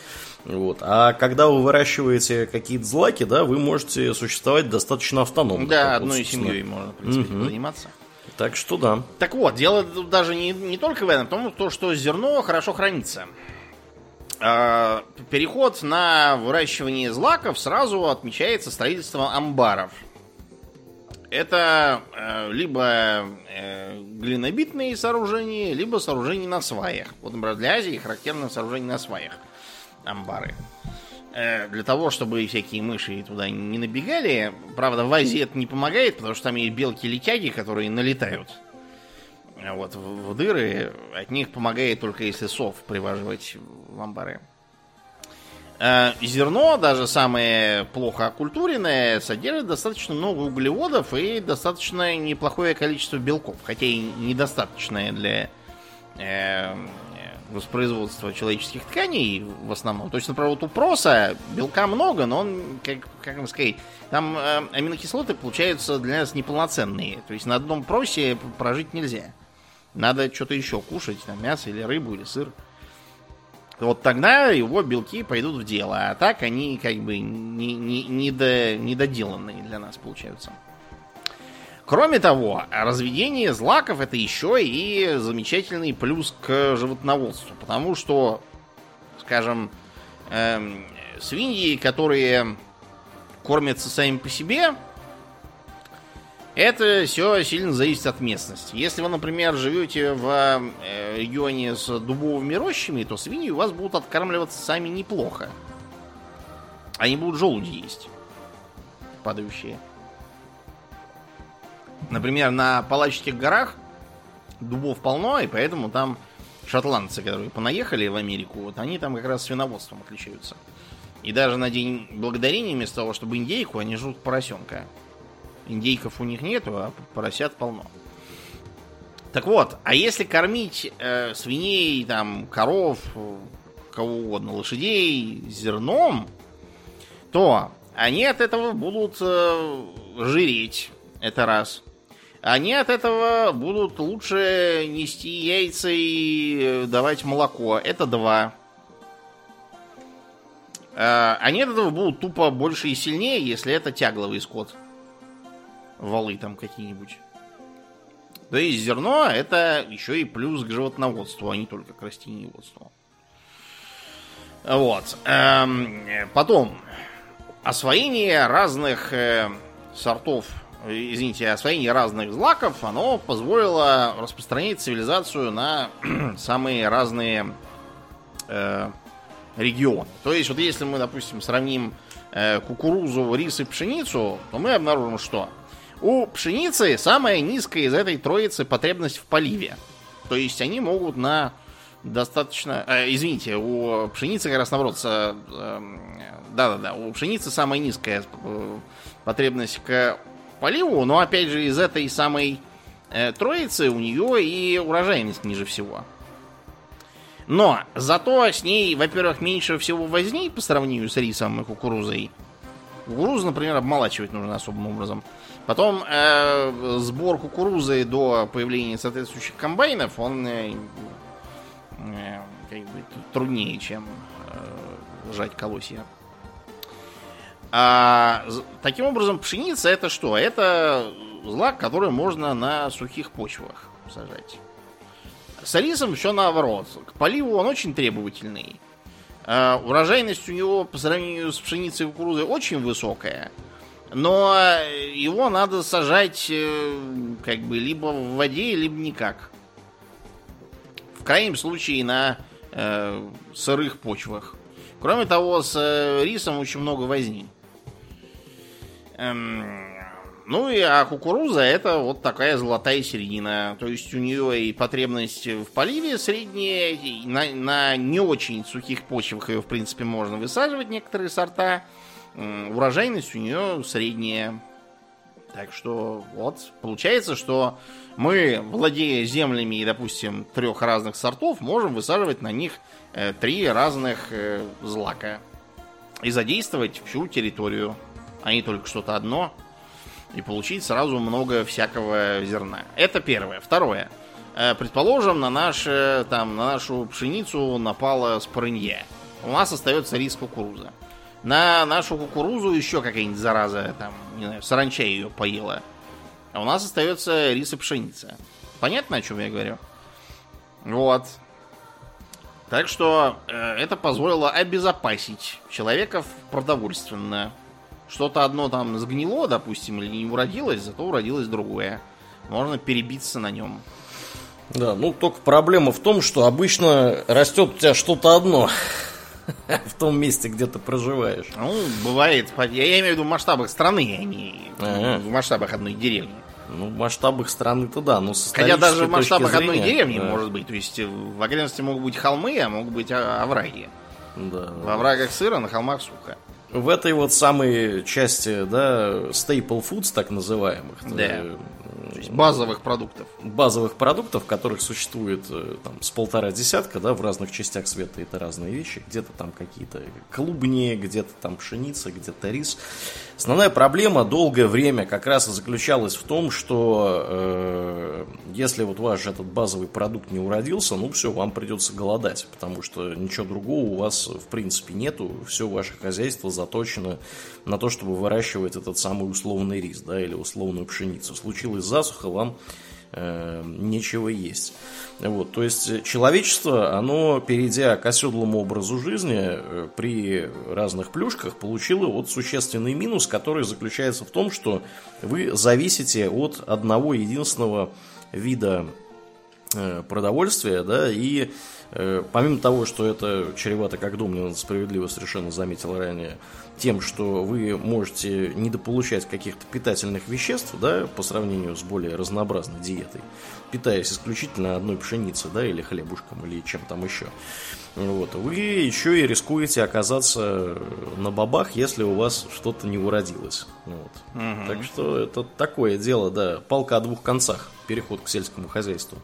Вот. А когда вы выращиваете какие-то злаки, да, вы можете существовать достаточно автономно. Да, вот, одной собственно. семьей можно, в принципе, Мгм. заниматься. Так что да. Так вот, дело даже не, не только в этом, в том, то, что зерно хорошо хранится. А, Переход на выращивание злаков сразу отмечается строительством амбаров. Это э, либо э, глинобитные сооружения, либо сооружения на сваях. Вот, например, для Азии характерно сооружение на сваях. Амбары. Э, Для того, чтобы всякие мыши туда не набегали. Правда, в Азии это не помогает, потому что там есть белки-летяги, которые налетают. А Вот в, в дыры от них помогает только если сов приваживать в амбары. Э, Зерно, даже самое плохо окультуренное, содержит достаточно много углеводов и достаточно неплохое количество белков, хотя и недостаточное для э, воспроизводства человеческих тканей в основном. То есть, например, вот у проса белка много, но он, как, как вам сказать, там э, аминокислоты получаются для нас неполноценные. То есть на одном просе прожить нельзя. Надо что-то еще кушать, там, мясо или рыбу, или сыр. Вот тогда его белки пойдут в дело, а так они как бы не, не, недо- недоделанные для нас получаются. Кроме того, разведение злаков это еще и замечательный плюс к животноводству, потому что, скажем, эм, свиньи, которые кормятся сами по себе, это все сильно зависит от местности. Если вы, например, живете в э, регионе с дубовыми рощами, то свиньи у вас будут откармливаться сами неплохо. Они будут желуди есть. Падающие. Например, на Палачских горах дубов полно, и поэтому там шотландцы, которые понаехали в Америку, вот они там как раз свиноводством отличаются. И даже на День Благодарения вместо того, чтобы индейку, они жрут поросенка. Индейков у них нету, а поросят полно. Так вот, а если кормить э, свиней, там, коров, кого угодно, лошадей зерном, то они от этого будут э, жиреть. Это раз. Они от этого будут лучше нести яйца и э, давать молоко. Это два. Э, Они от этого будут тупо больше и сильнее, если это тягловый скот. Валы там какие-нибудь. То есть зерно это еще и плюс к животноводству, а не только к растениеводству. Вот. Эм, Потом. Освоение разных э, сортов, э, извините, освоение разных злаков, оно позволило распространить цивилизацию на самые разные э, регионы. То есть, вот если мы, допустим, сравним кукурузу, рис и пшеницу, то мы обнаружим, что у пшеницы самая низкая из этой троицы потребность в поливе. То есть они могут на достаточно... э, извините, у пшеницы как раз наоборот... со- эм, Да-да-да, у пшеницы самая низкая э, потребность к поливу, но опять же из этой самой э, троицы у нее и урожайность ниже всего. Но зато с ней, во-первых, меньше всего возней по сравнению с рисом и кукурузой. Кукурузу, например, обмолачивать нужно особым образом. Потом э, сбор кукурузы до появления соответствующих комбайнов, он э, э, как бы труднее, чем э, жать колосья. А, таким образом, пшеница это что? Это злак, который можно на сухих почвах сажать. С рисом все наоборот. К поливу он очень требовательный. Э, урожайность у него по сравнению с пшеницей и кукурузой очень высокая. Но его надо сажать э, как бы либо в воде, либо никак. В крайнем случае на э, сырых почвах. Кроме того, с э, рисом очень много возни. Эм, ну и а кукуруза это вот такая золотая середина. То есть у нее и потребность в поливе средняя, на, на не очень сухих почвах ее в принципе можно высаживать некоторые сорта. Урожайность у нее средняя. Так что вот, получается, что мы, владея землями, допустим, трех разных сортов, можем высаживать на них э, три разных э, злака. И задействовать всю территорию, а не только что-то одно и получить сразу много всякого зерна. Это первое. Второе. Э, предположим, на, наш, там, на нашу пшеницу напала спорынья. У нас остается рис кукуруза. На нашу кукурузу еще какая-нибудь зараза, там, не знаю, саранча ее поела. А у нас остается рис и пшеница. Понятно, о чем я говорю? Вот. Так что э, это позволило обезопасить человеков продовольственно. Что-то одно там сгнило, допустим, или не уродилось, зато уродилось другое. Можно перебиться на нем. Да, ну только проблема в том, что обычно растет у тебя что-то одно в том месте, где ты проживаешь. Ну, бывает. Я имею в виду в масштабах страны, а не ага. в масштабах одной деревни. Ну, в масштабах страны-то да, но Хотя даже в масштабах зрения, одной деревни да. может быть. То есть в окрестности могут быть холмы, а могут быть овраги. Да. В оврагах сыро, на холмах сухо в этой вот самой части, да, staple foods, так называемых, да. То есть базовых продуктов. Базовых продуктов, которых существует э, там, с полтора десятка, да, в разных частях света это разные вещи. Где-то там какие-то клубни, где-то там пшеница, где-то рис. Основная проблема долгое время как раз и заключалась в том, что э, если вот ваш этот базовый продукт не уродился, ну все, вам придется голодать, потому что ничего другого у вас в принципе нету, все ваше хозяйство заточено на то, чтобы выращивать этот самый условный рис, да, или условную пшеницу. Случилась засуха, вам э, нечего есть. Вот, то есть человечество, оно, перейдя к оседлому образу жизни, э, при разных плюшках, получило вот существенный минус, который заключается в том, что вы зависите от одного единственного вида э, продовольствия, да, и э, помимо того, что это чревато, как Домнин справедливо совершенно заметил ранее, тем, что вы можете недополучать каких-то питательных веществ, да, по сравнению с более разнообразной диетой, питаясь исключительно одной пшеницей, да, или хлебушком, или чем там еще. Вот. Вы еще и рискуете оказаться на бабах, если у вас что-то не уродилось. Вот. Угу. Так что это такое дело, да, палка о двух концах, переход к сельскому хозяйству.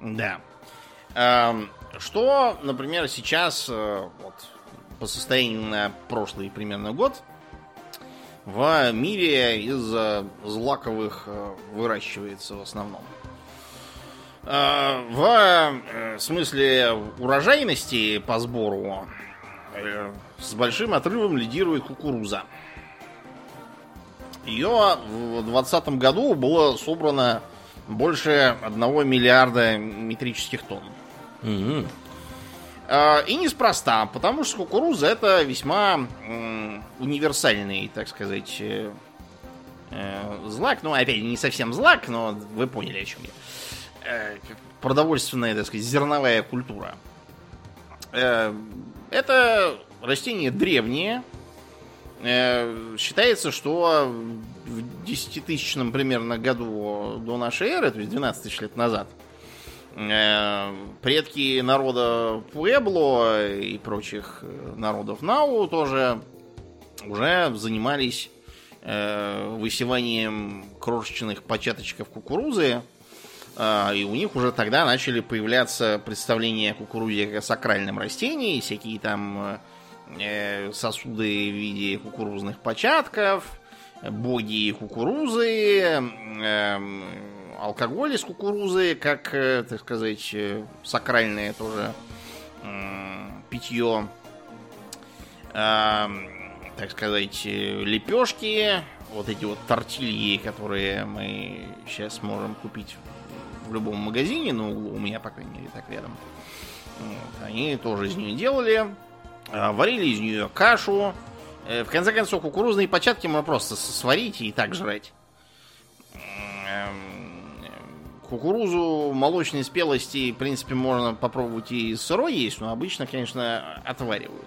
Да. Эм, что, например, сейчас э, вот, по состоянию на прошлый примерно год в мире из злаковых э, выращивается в основном. Э, в э, смысле урожайности по сбору с большим отрывом лидирует кукуруза. Ее в 2020 году было собрано больше 1 миллиарда метрических тонн. Угу. А, и неспроста, потому что кукуруза это весьма универсальный, так сказать, э, э, злак. Ну, опять не совсем злак, но вы поняли, о чем я. Э, продовольственная, так сказать, зерновая культура. Это растение древнее. Считается, что в 10 тысячном примерно году до нашей эры, то есть 12 тысяч лет назад, предки народа Пуэбло и прочих э, народов Нау тоже уже занимались э, высеванием крошечных початочков кукурузы. И у них уже тогда начали появляться представления о кукурузе как о сакральном растении, всякие там сосуды в виде кукурузных початков, боги кукурузы, эм, алкоголь из кукурузы, как, э, так сказать, э, сакральное тоже питье. Так сказать, э, лепешки, вот эти вот тортильи, которые мы сейчас можем купить в любом магазине, ну, у меня, по крайней мере, так рядом. Вот, они тоже из нее делали. Э, варили из нее кашу. Э, в конце концов, кукурузные початки можно просто сварить и так жрать. Кукурузу молочной спелости, в принципе, можно попробовать и сырой есть, но обычно, конечно, отваривают.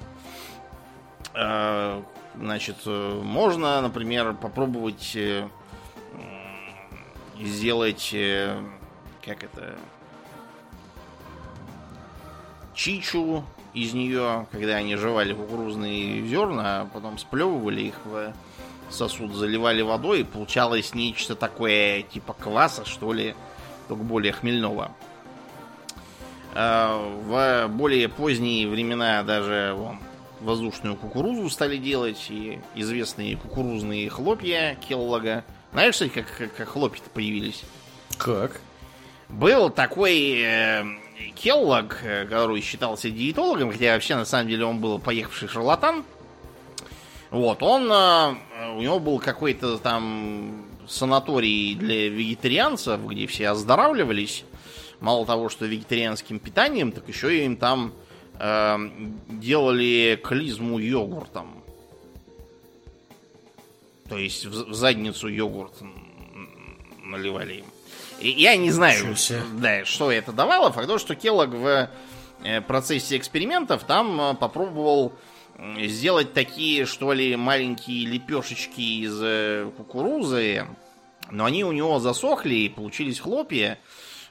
Э, значит, можно, например, попробовать сделать, как это, чичу из нее, когда они жевали кукурузные зерна, а потом сплевывали их в сосуд, заливали водой, и получалось нечто такое, типа кваса, что ли, только более хмельного. А, в более поздние времена даже вон, воздушную кукурузу стали делать, и известные кукурузные хлопья Келлога. Знаешь, кстати, как, как хлопья-то появились? Как? Был такой э, Келлог, э, который считался диетологом, хотя вообще на самом деле он был поехавший шарлатан. Вот, он, э, у него был какой-то там санаторий для вегетарианцев, где все оздоравливались. Мало того, что вегетарианским питанием, так еще им там э, делали клизму йогуртом. То есть в, в задницу йогурт наливали им. Я не знаю, да, что это давало. Факт то, что Келлог в э, процессе экспериментов там э, попробовал сделать такие, что ли, маленькие лепешечки из э, кукурузы, но они у него засохли и получились хлопья.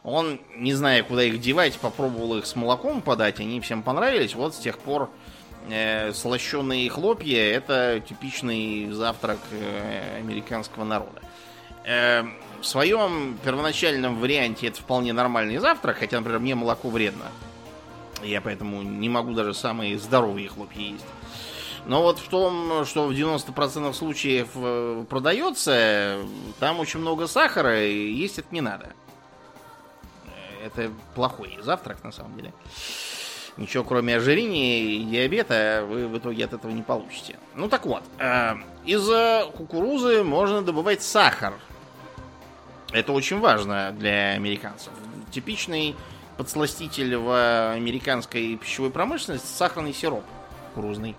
Он, не зная, куда их девать, попробовал их с молоком подать, они всем понравились. Вот с тех пор э, слащенные хлопья это типичный завтрак э, американского народа. Э, в своем первоначальном варианте это вполне нормальный завтрак, хотя, например, мне молоко вредно. Я поэтому не могу даже самые здоровые хлопья есть. Но вот в том, что в 90% случаев э, продается, там очень много сахара, и есть это не надо. Это плохой завтрак, на самом деле. Ничего, кроме ожирения и диабета, вы в итоге от этого не получите. Ну так вот, э, из кукурузы можно добывать сахар. Это очень важно для американцев. Типичный подсластитель в американской пищевой промышленности сахарный сироп кукурузный.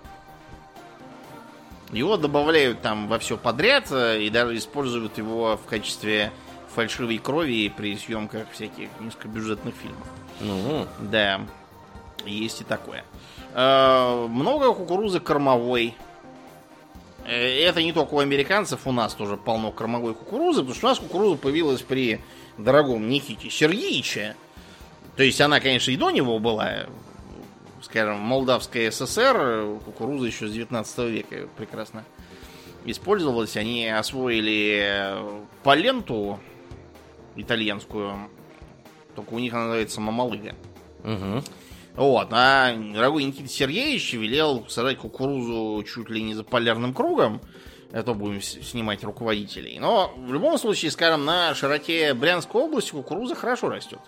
Его добавляют там во все подряд э, и даже используют его в качестве фальшивой крови при съемках всяких низкобюджетных фильмов. Ну. Да, есть и такое. Э, много кукурузы кормовой. Э, это не только у американцев, у нас тоже полно кормовой кукурузы, потому что у нас кукуруза появилась при дорогом Никите Сергеевиче. То есть она, конечно, и до него была, скажем, Молдавская ССР, кукуруза еще с 19 века прекрасно использовалась. Они освоили паленту итальянскую, только у них она называется мамалыга. Угу. Вот, а дорогой Никита Сергеевич велел сажать кукурузу чуть ли не за полярным кругом. Это будем снимать руководителей. Но в любом случае, скажем, на широте Брянской области кукуруза хорошо растет.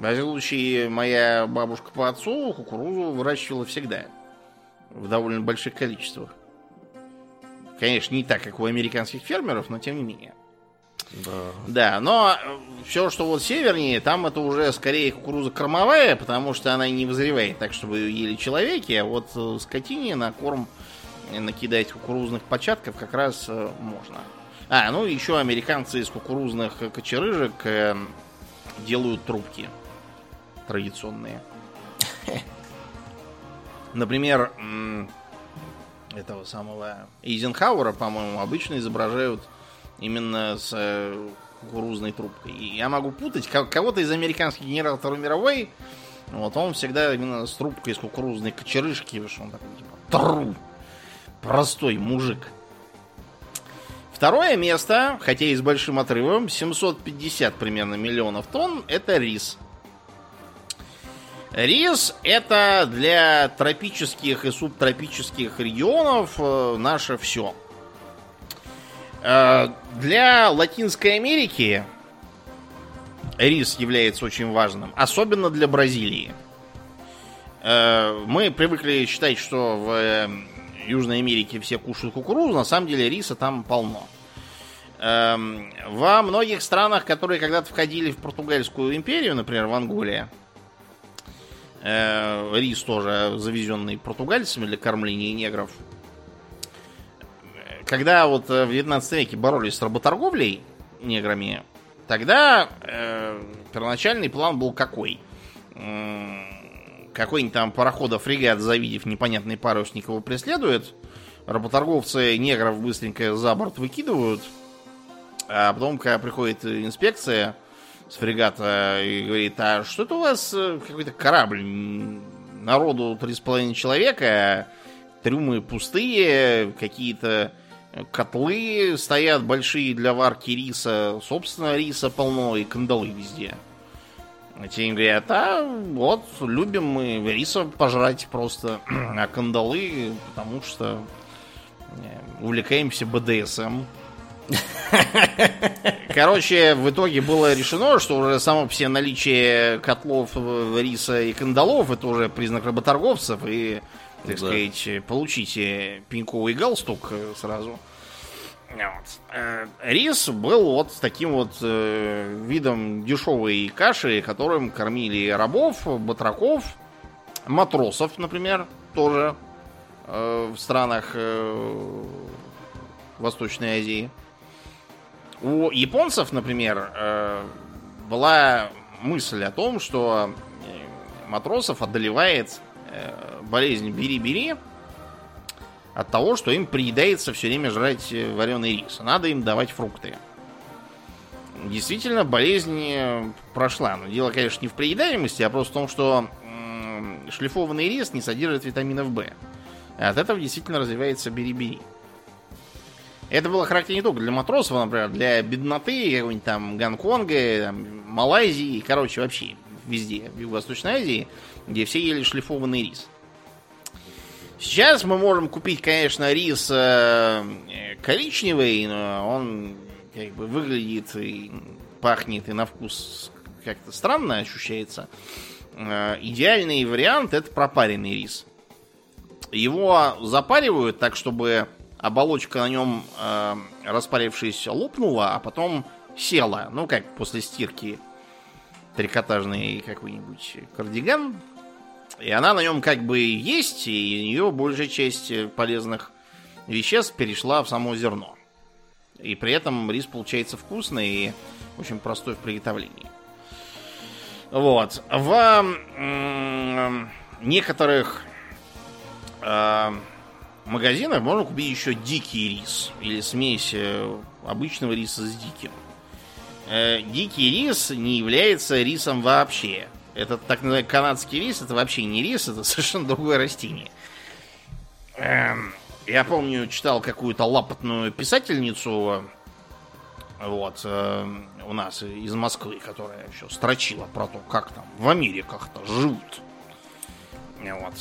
В этом случае моя бабушка по отцу кукурузу выращивала всегда. В довольно больших количествах. Конечно, не так, как у американских фермеров, но тем не менее. Да. Да, но э, все, что вот севернее, там это уже скорее кукуруза кормовая, потому что она не вызревает так, чтобы ее ели человеки, а вот э, скотине на корм накидать кукурузных початков как раз э, можно. А, ну еще американцы из кукурузных кочерыжек делают трубки традиционные. Например, этого самого Эйзенхауэра, по-моему, обычно изображают именно с э, кукурузной трубкой. И я могу путать кого-то из американских генералов Второй мировой, вот он всегда именно с трубкой из кукурузной кочерышки, что он такой, типа, тру, простой мужик. Второе место, хотя и с большим отрывом, 750 примерно миллионов тонн, это рис. Рис это для тропических и субтропических регионов э, наше все. Э, для Латинской Америки рис является очень важным, особенно для Бразилии. Э, мы привыкли считать, что в Южной Америке все кушают кукурузу, на самом деле риса там полно. Во многих странах, которые когда-то входили в Португальскую империю, например, в Анголе, рис тоже завезенный португальцами для кормления негров. Когда вот в 19 веке боролись с работорговлей неграми, тогда э, первоначальный план был какой? Какой-нибудь там парохода-фрегат, завидев непонятный парусник, его преследует. Работорговцы негров быстренько за борт выкидывают. А потом, когда приходит инспекция, с фрегата и говорит, а что это у вас э, какой-то корабль? Народу три с половиной человека, трюмы пустые, какие-то котлы стоят большие для варки риса, собственно, риса полно и кандалы везде. А те им говорят, а вот, любим мы риса пожрать просто, а кандалы, потому что э, увлекаемся БДСМ. Короче, в итоге было решено, что уже само все наличие котлов риса и кандалов это уже признак работорговцев, и, так да. сказать, получите пеньковый галстук э, сразу. Вот. Э, рис был вот таким вот э, видом дешевой каши, которым кормили рабов, батраков, матросов, например, тоже э, в странах э, Восточной Азии. У японцев, например, э, была мысль о том, что э, матросов одолевает э, болезнь бери-бери от того, что им приедается все время жрать вареный рис. Надо им давать фрукты. Действительно, болезнь прошла. Но дело, конечно, не в приедаемости, а просто в том, что шлифованный рис не содержит витаминов В. От этого действительно развивается бери-бери. Это было характерно не только для матросов, а, например, для бедноты какой-нибудь там Гонконга, там, Малайзии, короче, вообще везде, в Юго-Восточной Азии, где все ели шлифованный рис. Сейчас мы можем купить, конечно, рис э, коричневый, но он как бы выглядит и пахнет и на вкус как-то странно ощущается. Э, идеальный вариант это пропаренный рис. Его запаривают так, чтобы оболочка на нем, э, распарившись, лопнула, а потом села. Ну, как после стирки трикотажный какой-нибудь кардиган. И она на нем как бы есть, и у нее большая часть полезных веществ перешла в само зерно. И при этом рис получается вкусный и очень простой в приготовлении. Вот. В м- некоторых э, магазинах можно купить еще дикий рис или смесь э, обычного риса с диким. Э, дикий рис не является рисом вообще. Этот так называемый канадский рис, это вообще не рис, это совершенно другое растение. Эм, я помню, читал какую-то лапотную писательницу вот, э, у нас из Москвы, которая еще строчила про то, как там в Америках-то живут. Вот,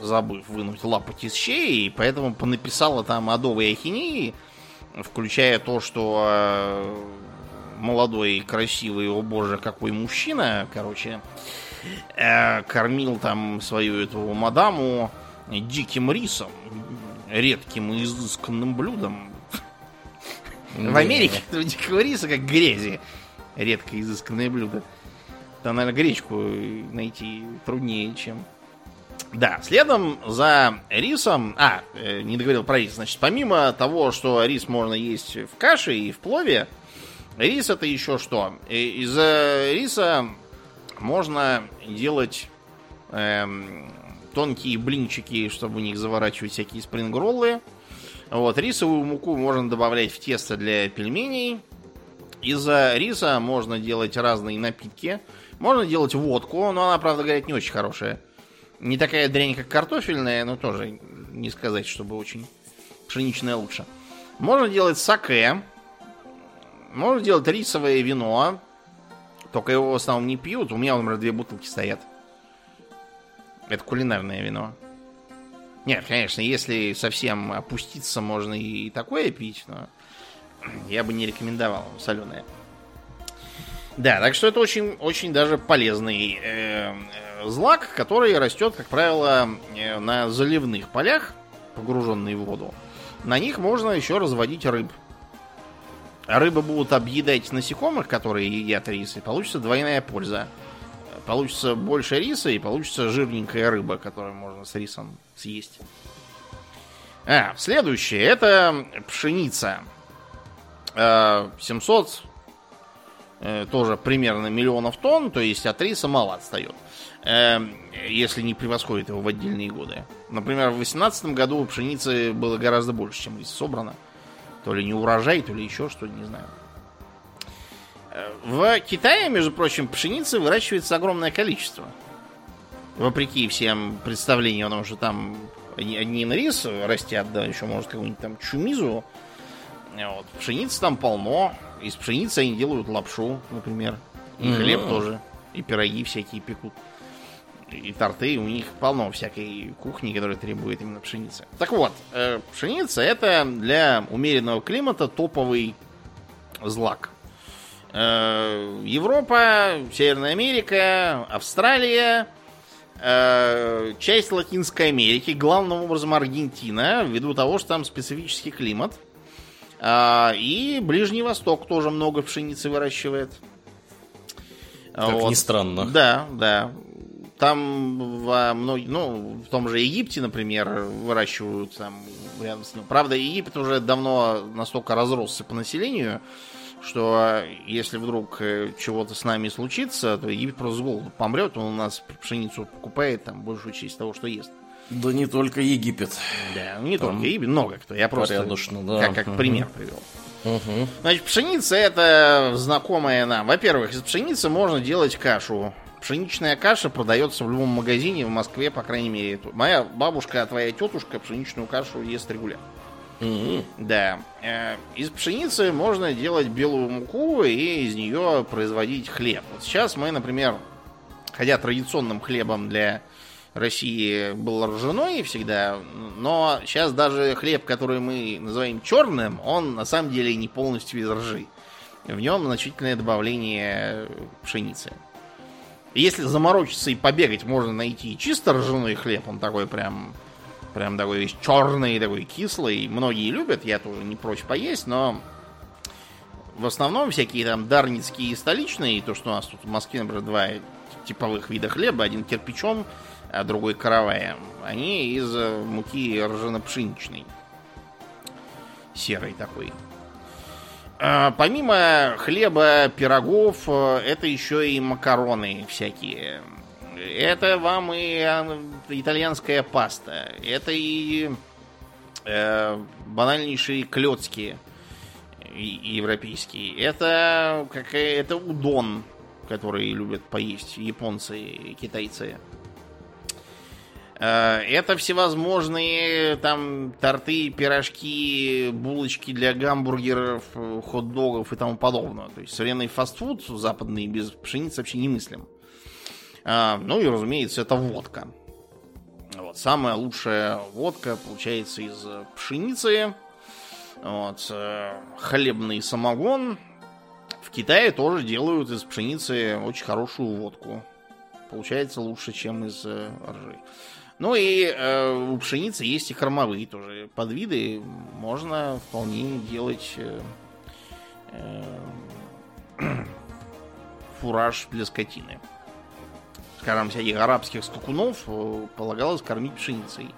забыв вынуть лапоть из щей, и поэтому понаписала там адовые ахинеи, включая то, что э, молодой, красивый, о боже, какой мужчина, короче, э, кормил там свою эту мадаму диким рисом, редким и изысканным блюдом. В Америке этого дикого риса как грязи. Редко изысканное блюдо. Там, наверное, гречку найти труднее, чем да, следом за рисом... А, э, не договорил про рис. Значит, помимо того, что рис можно есть в каше и в плове, рис это еще что? Из риса можно делать эм, тонкие блинчики, чтобы в них заворачивать всякие спрингроллы. Вот, рисовую муку можно добавлять в тесто для пельменей. Из риса можно делать разные напитки. Можно делать водку, но она, правда, говорят, не очень хорошая. Не такая дрянь, как картофельная, но тоже не сказать, чтобы очень пшеничная лучше. Можно делать саке. Можно делать рисовое вино. Только его в основном не пьют. У меня, например, две бутылки стоят. Это кулинарное вино. Нет, конечно, если совсем опуститься, можно и такое пить, но я бы не рекомендовал соленое. Да, так что это очень, очень даже полезный э, злак, который растет, как правило, э, на заливных полях, погруженные в воду. На них можно еще разводить рыб. Рыбы будут объедать насекомых, которые едят рис, и получится двойная польза. Получится больше риса и получится жирненькая рыба, которую можно с рисом съесть. А, следующее, это пшеница. 700 э, тоже примерно миллионов тонн, то есть от риса мало отстает. Э, если не превосходит его в отдельные годы. Например, в 2018 году пшеницы было гораздо больше, чем риса собрано. То ли не урожай, то ли еще что то не знаю. Э, в Китае, между прочим, пшеницы выращивается огромное количество. Вопреки всем представлениям о том, что там одним рис растят, да, еще может какую-нибудь там чумизу. Вот. Пшеницы там полно. Из пшеницы они делают лапшу, например. И mm-hmm. хлеб тоже. И пироги всякие пекут. И торты. У них полно всякой кухни, которая требует именно пшеницы. Так вот, э, пшеница это для умеренного климата топовый злак. Э, Европа, Северная Америка, Австралия, э, часть Латинской Америки, главным образом Аргентина, ввиду того, что там специфический климат. А, и Ближний Восток тоже много пшеницы выращивает. Как вот. ни странно. Да, да. Там во многих, ну, в том же Египте, например, выращивают там рядом с ним. Правда, Египет уже давно настолько разросся по населению, что если вдруг э, чего-то с нами случится, то Египет просто с голоду помрет, он у нас пшеницу покупает там большую часть того, что ест. Да не только Египет. Да, не Там только Египет, много кто. Я просто да. как, как угу. пример привел. Угу. Значит, пшеница это знакомая нам. Во-первых, из пшеницы можно делать кашу. Пшеничная каша продается в любом магазине в Москве, по крайней мере. Моя бабушка, а твоя тетушка пшеничную кашу ест регулярно. Mm-hmm. Да. Э, из пшеницы можно делать белую муку и из нее производить хлеб. Вот сейчас мы, например, хотя традиционным хлебом для России был ржаной всегда, но сейчас даже хлеб, который мы называем черным, он на самом деле не полностью из ржи. В нем значительное добавление пшеницы. Если заморочиться и побегать, можно найти чисто ржаной хлеб. Он такой прям Прям такой весь черный, такой кислый. Многие любят, я тоже не прочь поесть, но в основном всякие там дарницкие и столичные, то, что у нас тут в Москве, например, два типовых вида хлеба, один кирпичом, а другой караваем, они из муки ржано-пшеничной. Серой такой. А, помимо хлеба, пирогов, это еще и макароны всякие. Это вам и а, итальянская паста. Это и э, банальнейшие клетки европейские. Это какая это удон, который любят поесть японцы и китайцы. Э, это всевозможные там торты, пирожки, булочки для гамбургеров, хот-догов и тому подобное. То есть современный фастфуд западный без пшеницы вообще немыслим. А, ну и, разумеется, это водка. Вот, самая лучшая водка получается из пшеницы. Вот, э, хлебный самогон. В Китае тоже делают из пшеницы очень хорошую водку. Получается лучше, чем из э, ржи. Ну и э, у пшеницы есть и кормовые тоже подвиды. Можно вполне делать э, э, фураж для скотины скажем, всяких арабских скакунов э, полагалось кормить пшеницей.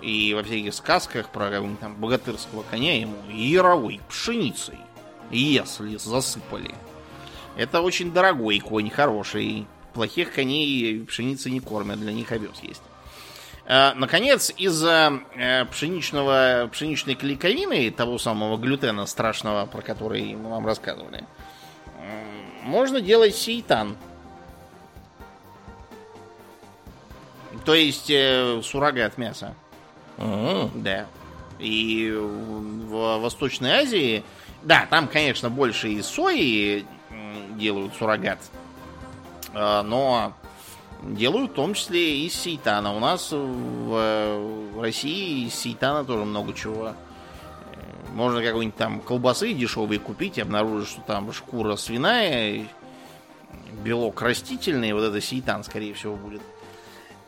И во всяких сказках про там богатырского коня ему яровой пшеницей, если засыпали. Это очень дорогой конь, хороший. Плохих коней пшеницы не кормят, для них овес есть. А, наконец, из-за э, пшеничного, пшеничной клейковины, того самого глютена страшного, про который мы вам рассказывали, можно делать сейтан – То есть э, суррогат мяса. Mm-hmm. Да. И в Восточной Азии, да, там, конечно, больше из сои делают суррогат, но делают в том числе из сейтана. У нас в России из сейтана тоже много чего. Э, можно какой-нибудь там колбасы дешевые купить и обнаружить, что там шкура свиная, белок растительный, вот это сейтан, скорее всего, будет.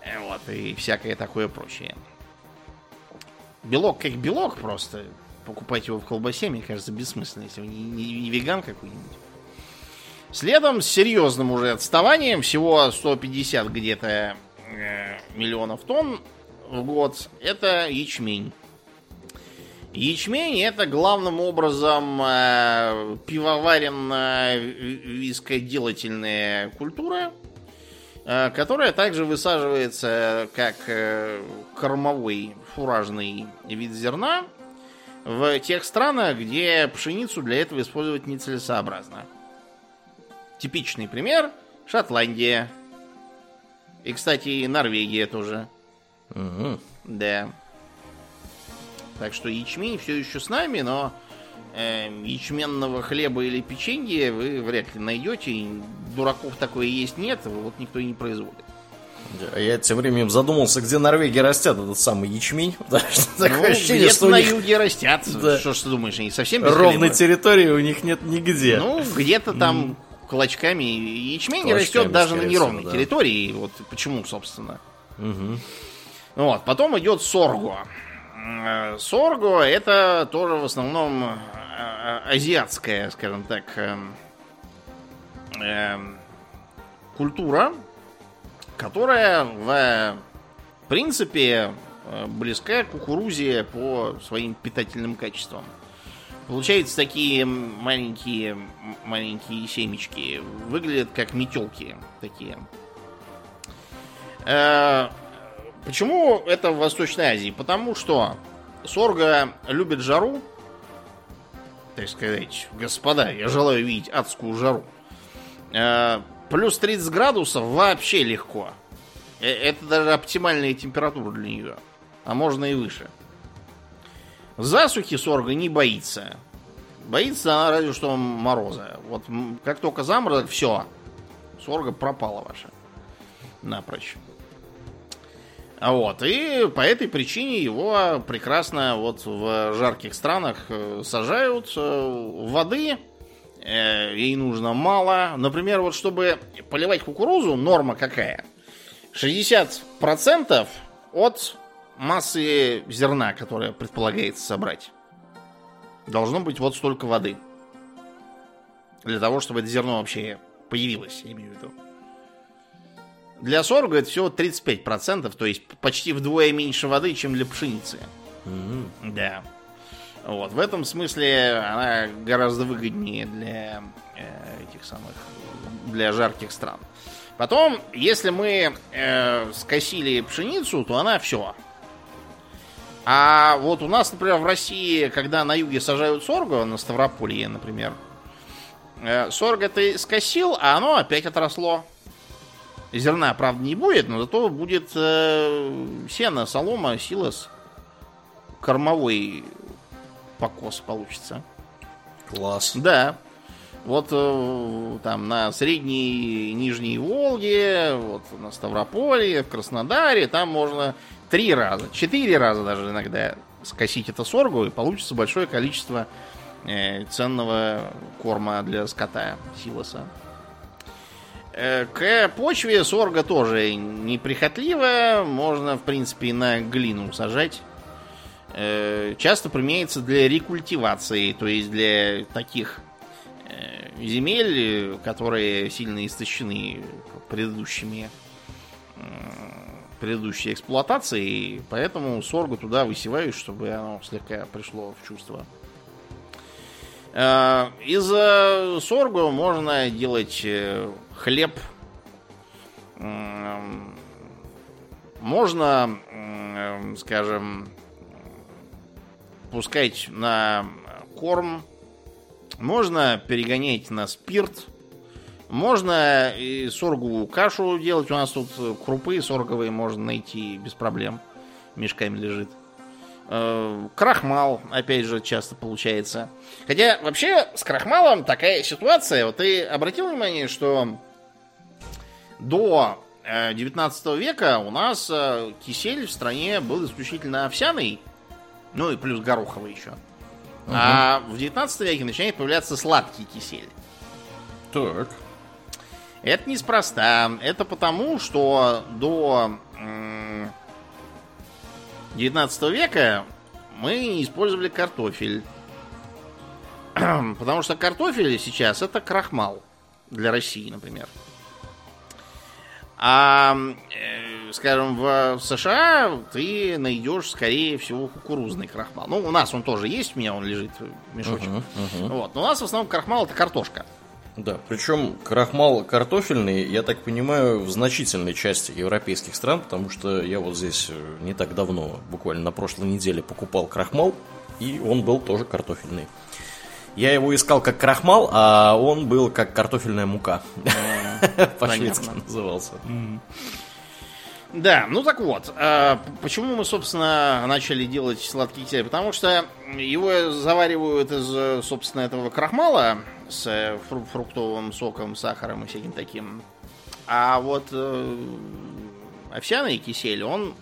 Э, вот, и всякое такое прочее. Белок как белок просто. Покупать его в колбасе, мне кажется, бессмысленно, если вы не, не, не веган какой-нибудь. Следом с серьезным уже отставанием, всего 150 где-то э, миллионов тонн в год, это ячмень. Ячмень это главным образом э, пивоваренно-вискоделательная культура, э, которая также высаживается как э, кормовой фуражный вид зерна в тех странах, где пшеницу для этого использовать нецелесообразно. Типичный пример – Шотландия. И, кстати, Норвегия тоже. Угу. Да. Так что ячмень все еще с нами, но э, ячменного хлеба или печенья вы вряд ли найдете. Дураков такое есть нет, вот никто и не производит. А я тем временем задумался, где Норвегия растет этот самый ячмень. Потому что Ну, такое ощущение, что на них юге растят. Да. Что ж ты думаешь, они совсем без ровной хлеба? территории у них нет нигде. Ну, где-то там клочками. Ячмень Клочками, растет даже на неровной всего, да. территории. Вот почему, собственно. Мгм. Вот, потом идет сорго. Э, Сорго это тоже в основном э, э, азиатская, скажем так, эм, эм, культура, которая в принципе близка к кукурузе по своим питательным качествам. Получаются такие маленькие маленькие семечки. Выглядят как метелки такие. Э, Почему это в Восточной Азии? Потому что сорго любит жару. Так сказать, господа, я желаю видеть адскую жару. Э, Плюс 30 градусов вообще легко. Э, Это даже оптимальная температура для нее. А можно и выше. Засухи сорго не боится. Боится она разве что мороза. Вот как только заморозок, все. Сорго пропала ваша. Напрочь. Вот, и по этой причине его прекрасно вот в жарких странах э, сажают. э, Воды э, ей нужно мало. Например, вот чтобы поливать кукурузу, норма какая? 60% от массы зерна, которое предполагается собрать. Должно быть вот столько воды. Для того, чтобы это зерно вообще появилось, я имею в виду. Для сорга это всего 35%, то есть почти вдвое меньше воды, чем для пшеницы. Мгм. Да. Вот, в этом смысле она гораздо выгоднее для э, этих самых, для жарких стран. Потом, если мы э, скосили пшеницу, то она все. А вот у нас, например, в России, когда на юге сажают сорго, на Ставрополье, например, э, сорго ты скосил, а оно опять отросло. Зерна, правда, не будет, но зато будет э, сено, солома, силос. Кормовой покос получится. Класс. Да. Вот э, там на средней и нижней Волге, вот на Ставрополье, в Краснодаре, там можно три раза, четыре раза даже иногда скосить это соргу, и получится большое количество э, ценного корма для скота, силоса. Э, К почве сорга тоже неприхотливая, можно, в принципе, и на глину сажать. Э, Часто применяется для рекультивации, то есть для таких э, земель, которые сильно истощены предыдущими предыдущей эксплуатацией, поэтому соргу туда высевают, чтобы оно слегка пришло в чувство. Э, Из соргу можно делать э, хлеб. Можно, скажем, пускать на корм. Можно перегонять на спирт. Можно и сорговую кашу делать. У нас тут крупы сорговые можно найти без проблем. Мешками лежит. Э, Крахмал, опять же, часто получается. Хотя, вообще, с крахмалом такая ситуация. Вот ты обратил внимание, что до э, 19 века у нас э, кисель в стране был исключительно овсяный. Ну и плюс гороховый еще. А в 19 веке начинает появляться сладкий кисель. Так. Это неспроста. Это потому, что до м, 19 века мы использовали картофель. Потому что картофель сейчас это крахмал. для России, например. А, э, скажем, в США ты найдешь, скорее всего, кукурузный крахмал. Ну, у нас он тоже есть, у меня он лежит в мешочек. Мгм, мгм. Вот. Но у нас в основном крахмал это картошка. Да, причем крахмал картофельный, я так понимаю, в значительной части европейских стран, потому что я вот здесь э, не так давно, буквально на прошлой неделе, покупал крахмал, и он был тоже картофельный. Я его искал как крахмал, а он был как картофельная мука. По-шведски назывался. Да, ну так вот, э, почему мы, собственно, начали делать сладкий кисель? Потому что его заваривают из, э, собственно, этого крахмала с э, фру- фруктовым соком, сахаром и всяким таким. А вот э, овсяный кисель, он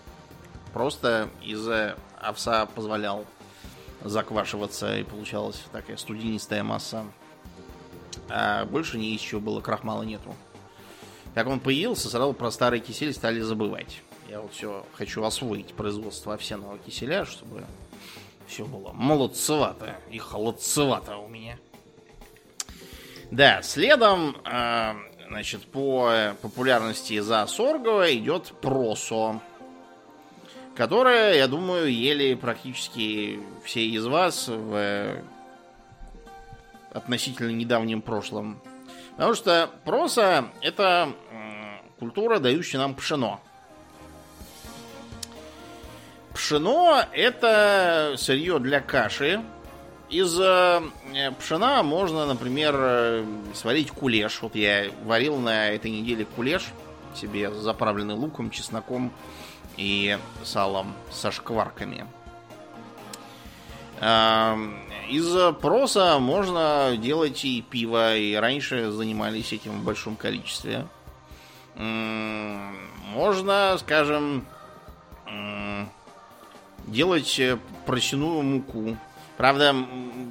просто из э, овса позволял заквашиваться, и получалась такая студенистая масса. А больше ни из чего было, крахмала нету. Как он появился, сразу про старый кисель стали забывать. Я вот все хочу освоить производство овсяного киселя, чтобы все было молодцевато и холодцевато у меня. Да, следом, э, значит, по популярности за Соргова идет просо, которое, я думаю, ели практически все из вас в э, относительно недавнем прошлом. Потому что проса это культура, дающая нам пшено. Пшено это сырье для каши. Из э, пшена можно, например, э, сварить кулеш. Вот я варил на этой неделе кулеш себе заправленный луком, чесноком и салом со шкварками. Из проса можно делать и пиво, и раньше занимались этим в большом количестве. Можно, скажем, делать э, просяную муку. Правда,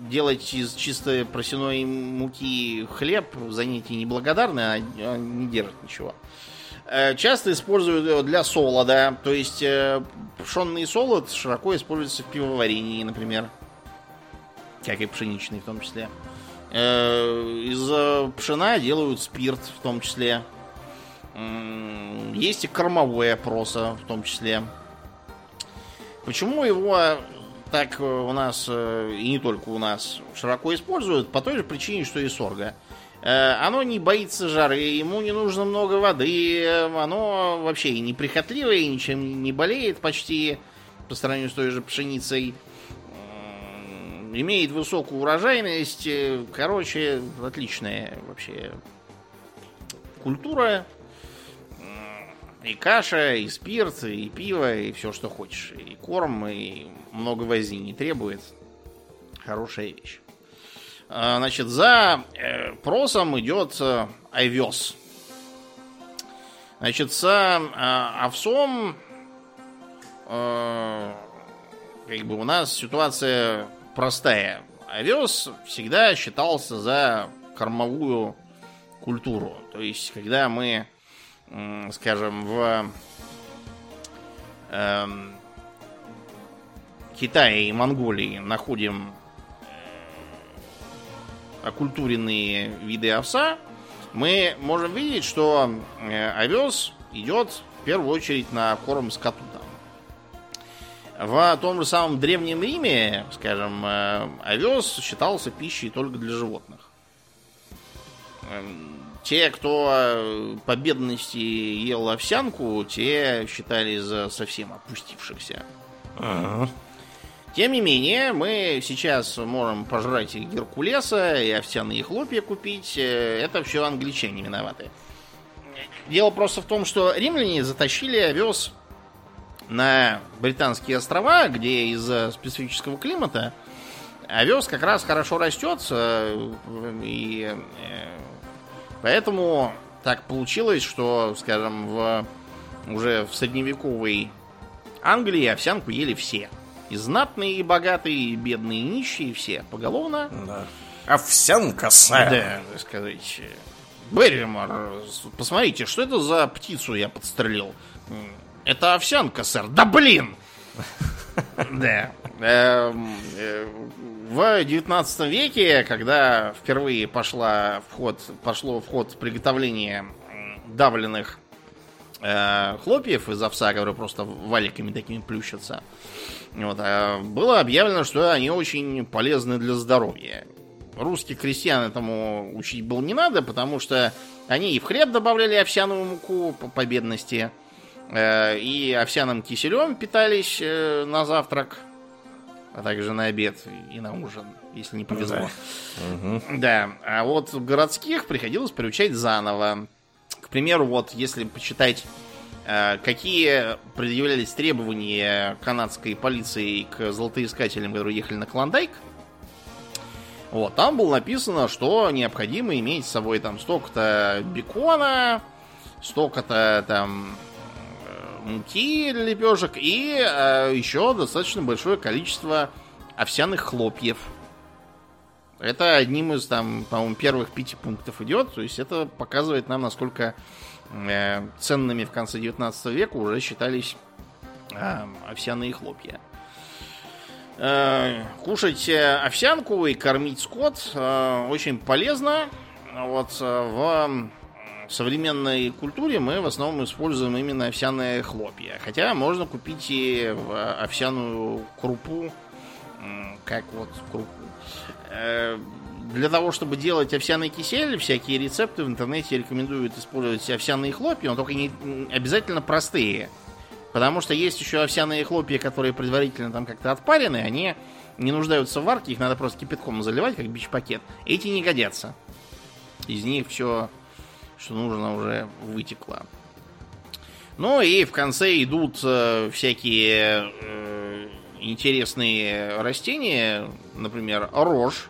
делать из чистой просяной муки хлеб занятие неблагодарное, а а не держит ничего. Э, Часто используют его для солода, то есть э, пшенный солод широко используется в пивоварении, например как и пшеничный в том числе. Э, Из э, пшена делают спирт в том числе. Есть и кормовое проса в том числе. Почему его так э, у нас, э, и не только у нас, широко используют? По той же причине, что и сорга. Э, Оно не боится жары, ему не нужно много воды, оно вообще и неприхотливое, и ничем не болеет почти по сравнению с той же пшеницей имеет высокую урожайность. Короче, отличная вообще культура. И каша, и спирт, и пиво, и все, что хочешь. И корм, и много возни не требует. Хорошая вещь. А, Значит, за э, просом идет э, овес. Значит, с э, овсом как бы у нас ситуация простая. Овес всегда считался за кормовую культуру. То есть, когда мы, скажем, в эм, Китае и Монголии находим э, окультуренные виды овса, мы можем видеть, что э, овес идет в первую очередь на корм скоту. В том же самом Древнем Риме, скажем, э, овес считался пищей только для животных. Те, кто э, по бедности ел овсянку, те считали за совсем опустившихся. Ага. Тем не менее, мы сейчас можем пожрать и геркулеса, и овсяные хлопья купить. Э, Это все англичане виноваты. Дело просто в том, что римляне затащили овес на британские острова, где из-за специфического климата овес как раз хорошо растет, э, и поэтому так получилось, что, скажем, в уже в средневековой Англии овсянку ели все. И знатные, и богатые, и бедные, и нищие, все поголовно. Да. Овсянка, сэр. Да, так сказать. Берримор, посмотрите, что это за птицу я подстрелил? Это овсянка, сэр. Да блин! Да. В 19 веке, когда впервые пошла в ход, пошло в ход приготовление давленных э, хлопьев из овса, которые просто валиками такими плющатся, вот, э, было объявлено, что они очень полезны для здоровья. Русских крестьян этому учить было не надо, потому что они и в хлеб добавляли овсяную муку по, по бедности, э, и овсяным киселем питались э, на завтрак, а также на обед и на ужин, если не повезло. Да, да. а вот городских приходилось приучать заново. К примеру, вот если почитать Э, какие предъявлялись требования канадской полиции к золотоискателям, которые ехали на Клондайк? Вот, там было написано, что необходимо иметь с собой там столько-то бекона, столько-то там муки лепешек и э, еще достаточно большое количество овсяных хлопьев. Это одним из там, по-моему, первых пяти пунктов идет. То есть это показывает нам, насколько Э, ценными в конце 19 века уже считались э, овсяные хлопья. Э, кушать овсянку и кормить скот очень полезно. Вот в современной культуре мы в основном используем именно овсяные хлопья. Хотя можно купить и овсяную крупу, как вот крупу для того, чтобы делать овсяный кисель, всякие рецепты в интернете рекомендуют использовать овсяные хлопья, но только не обязательно простые. Потому что есть еще овсяные хлопья, которые предварительно там как-то отпарены, они не нуждаются в варке, их надо просто кипятком заливать, как бич-пакет. Эти не годятся. Из них все, что нужно, уже вытекло. Ну и в конце идут э, всякие э, интересные растения, например, рожь,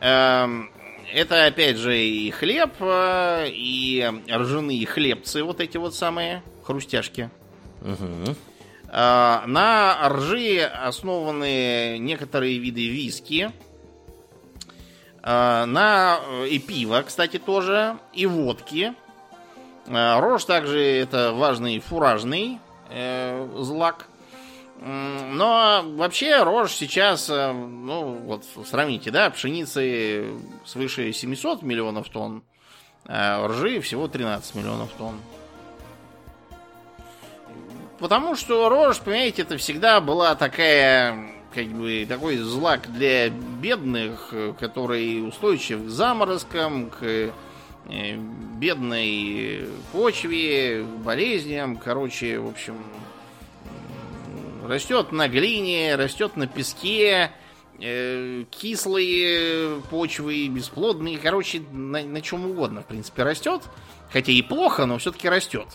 Эм, это, опять же, и хлеб, э, и ржаные хлебцы, вот эти вот самые хрустяшки. Угу. На ржи основаны некоторые виды виски. Э, на и пиво, кстати, тоже, и водки. Рожь также это важный фуражный злак. Но вообще рожь сейчас, э, ну вот сравните, да, пшеницы свыше 700 миллионов тонн, а ржи всего 13 миллионов тонн. Потому что рожь, понимаете, это всегда была такая, как бы, такой злак для бедных, который устойчив к заморозкам, к э, бедной почве, болезням, короче, в общем, Растет на глине, растет на песке, э, кислые почвы, бесплодные, короче, на, на чем угодно, в принципе, растет. Хотя и плохо, но все-таки растет.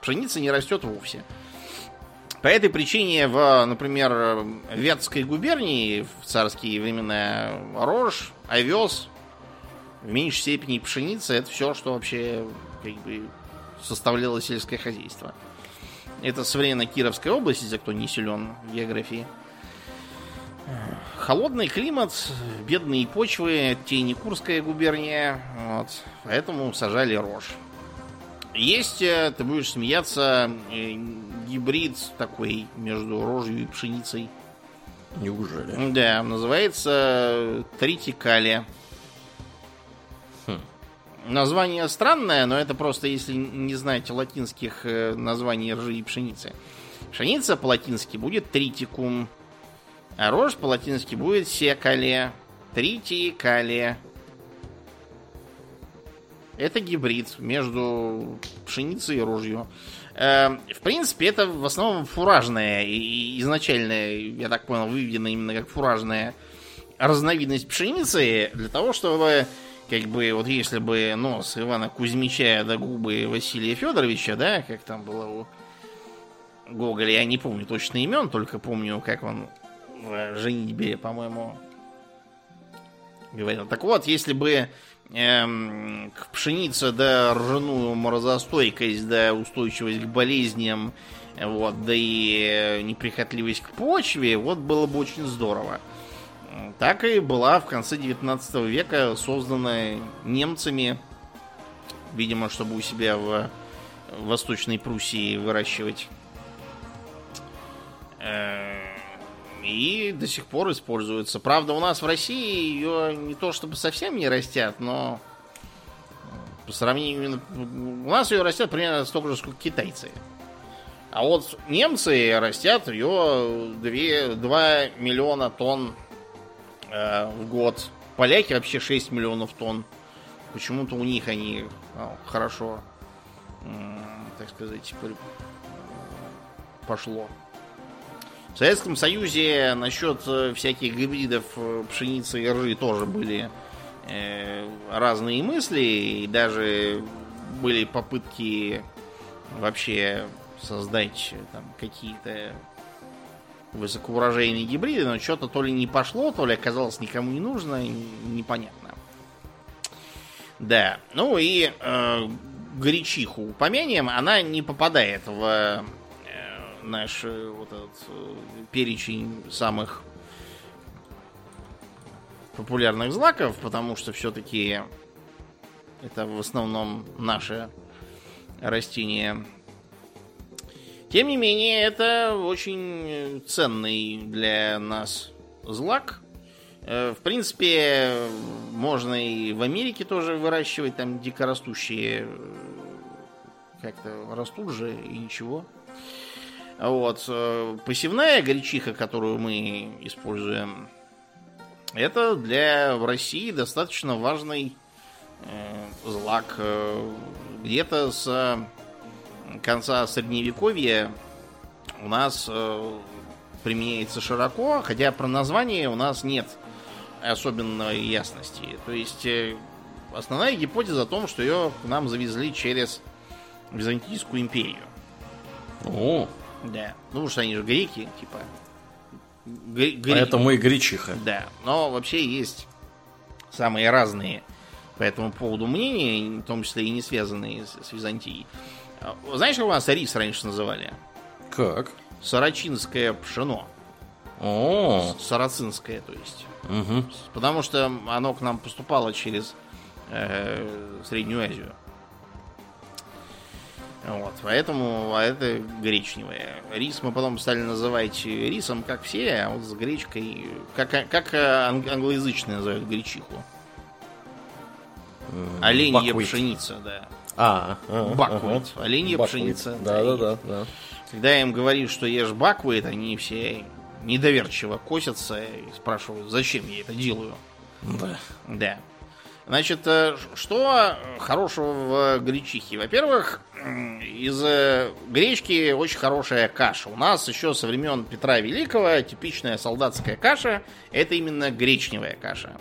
Пшеница не растет вовсе. По этой причине в, например, Вятской губернии в царские времена рожь, овес, в меньшей степени пшеница, это все, что вообще как бы составляло сельское хозяйство. Это современная Кировская область, если кто не силен в географии. Холодный климат, бедные почвы, те Курская губерния, вот, поэтому сажали рожь. Есть, э, ты будешь смеяться, э, гибрид такой между рожью и пшеницей. Неужели? Да, называется тритикалия. Название странное, но это просто если не знаете латинских э, названий ржи и пшеницы. Пшеница по-латински будет тритикум, а рожь по-латински будет секале. Тритикале. Это гибрид между пшеницей и рожью. Э, в принципе, это в основном фуражная и изначально, я так понял, выведена именно как фуражная разновидность пшеницы для того, чтобы как бы, вот если бы нос Ивана Кузьмича до губы Василия Федоровича, да, как там было у Гоголя, я не помню точно имен, только помню, как он в «Женитьбе», по-моему, говорил. Так вот, если бы эм, к пшенице да ржаную морозостойкость, да устойчивость к болезням, вот, да и неприхотливость к почве, вот было бы очень здорово так и была в конце 19 века создана немцами, видимо, чтобы у себя в Восточной Пруссии выращивать. Э, и до сих пор используется. Правда, у нас в России ее не то чтобы совсем не растят, но по сравнению... У нас ее растят примерно столько же, сколько китайцы. А вот немцы растят ее 2, 2 миллиона тонн э, в год. Поляки вообще 6 миллионов тонн. Почему-то у них они ну, хорошо, э, так сказать, пошло. В Советском Союзе насчет э, всяких гибридов э, пшеницы и ржи тоже были э, разные мысли, и даже были попытки вообще создать там какие-то высокоурожайные гибриды, но что-то то ли не пошло, то ли оказалось никому не нужно, непонятно. Да, ну и э, гречиху упомянем, она не попадает в э, наш э, вот этот э, перечень самых популярных злаков, потому что все-таки это в основном наше растение тем не менее, это очень ценный для нас злак. Э, в принципе, можно и в Америке тоже выращивать, там дикорастущие как-то растут же и ничего. Вот. Э, посевная гречиха, которую мы используем, это для России достаточно важный э, злак. Где-то с конца средневековья у нас э, применяется широко, хотя про название у нас нет особенной ясности. То есть э, основная гипотеза о том, что ее нам завезли через Византийскую империю. О. Да. Ну, потому что они же греки, типа. Гре- Поэтому и гречиха. Да. Но вообще есть самые разные по этому поводу мнения, в том числе и не связанные с, с Византией. Знаешь, как у нас рис раньше называли? Как? Сарачинское пшено. О, Сарацинское, то есть. Угу. Потому что оно к нам поступало через э, Среднюю Азию. Вот, поэтому а это гречневое. Рис мы потом стали называть рисом, как все, а вот с гречкой, как, как англоязычные называют гречиху. Оленья пшеница, да. А, а баквейт. Ага. Оленья пшеница. Да, да, да, да. Когда я им говорю, что ешь баквейт, они все недоверчиво косятся и спрашивают, зачем я это делаю. Да. Да. Значит, э, что хорошего в гречихе? Во-первых, из э, гречки очень хорошая каша. У нас еще со времен Петра Великого типичная солдатская каша – это именно гречневая каша.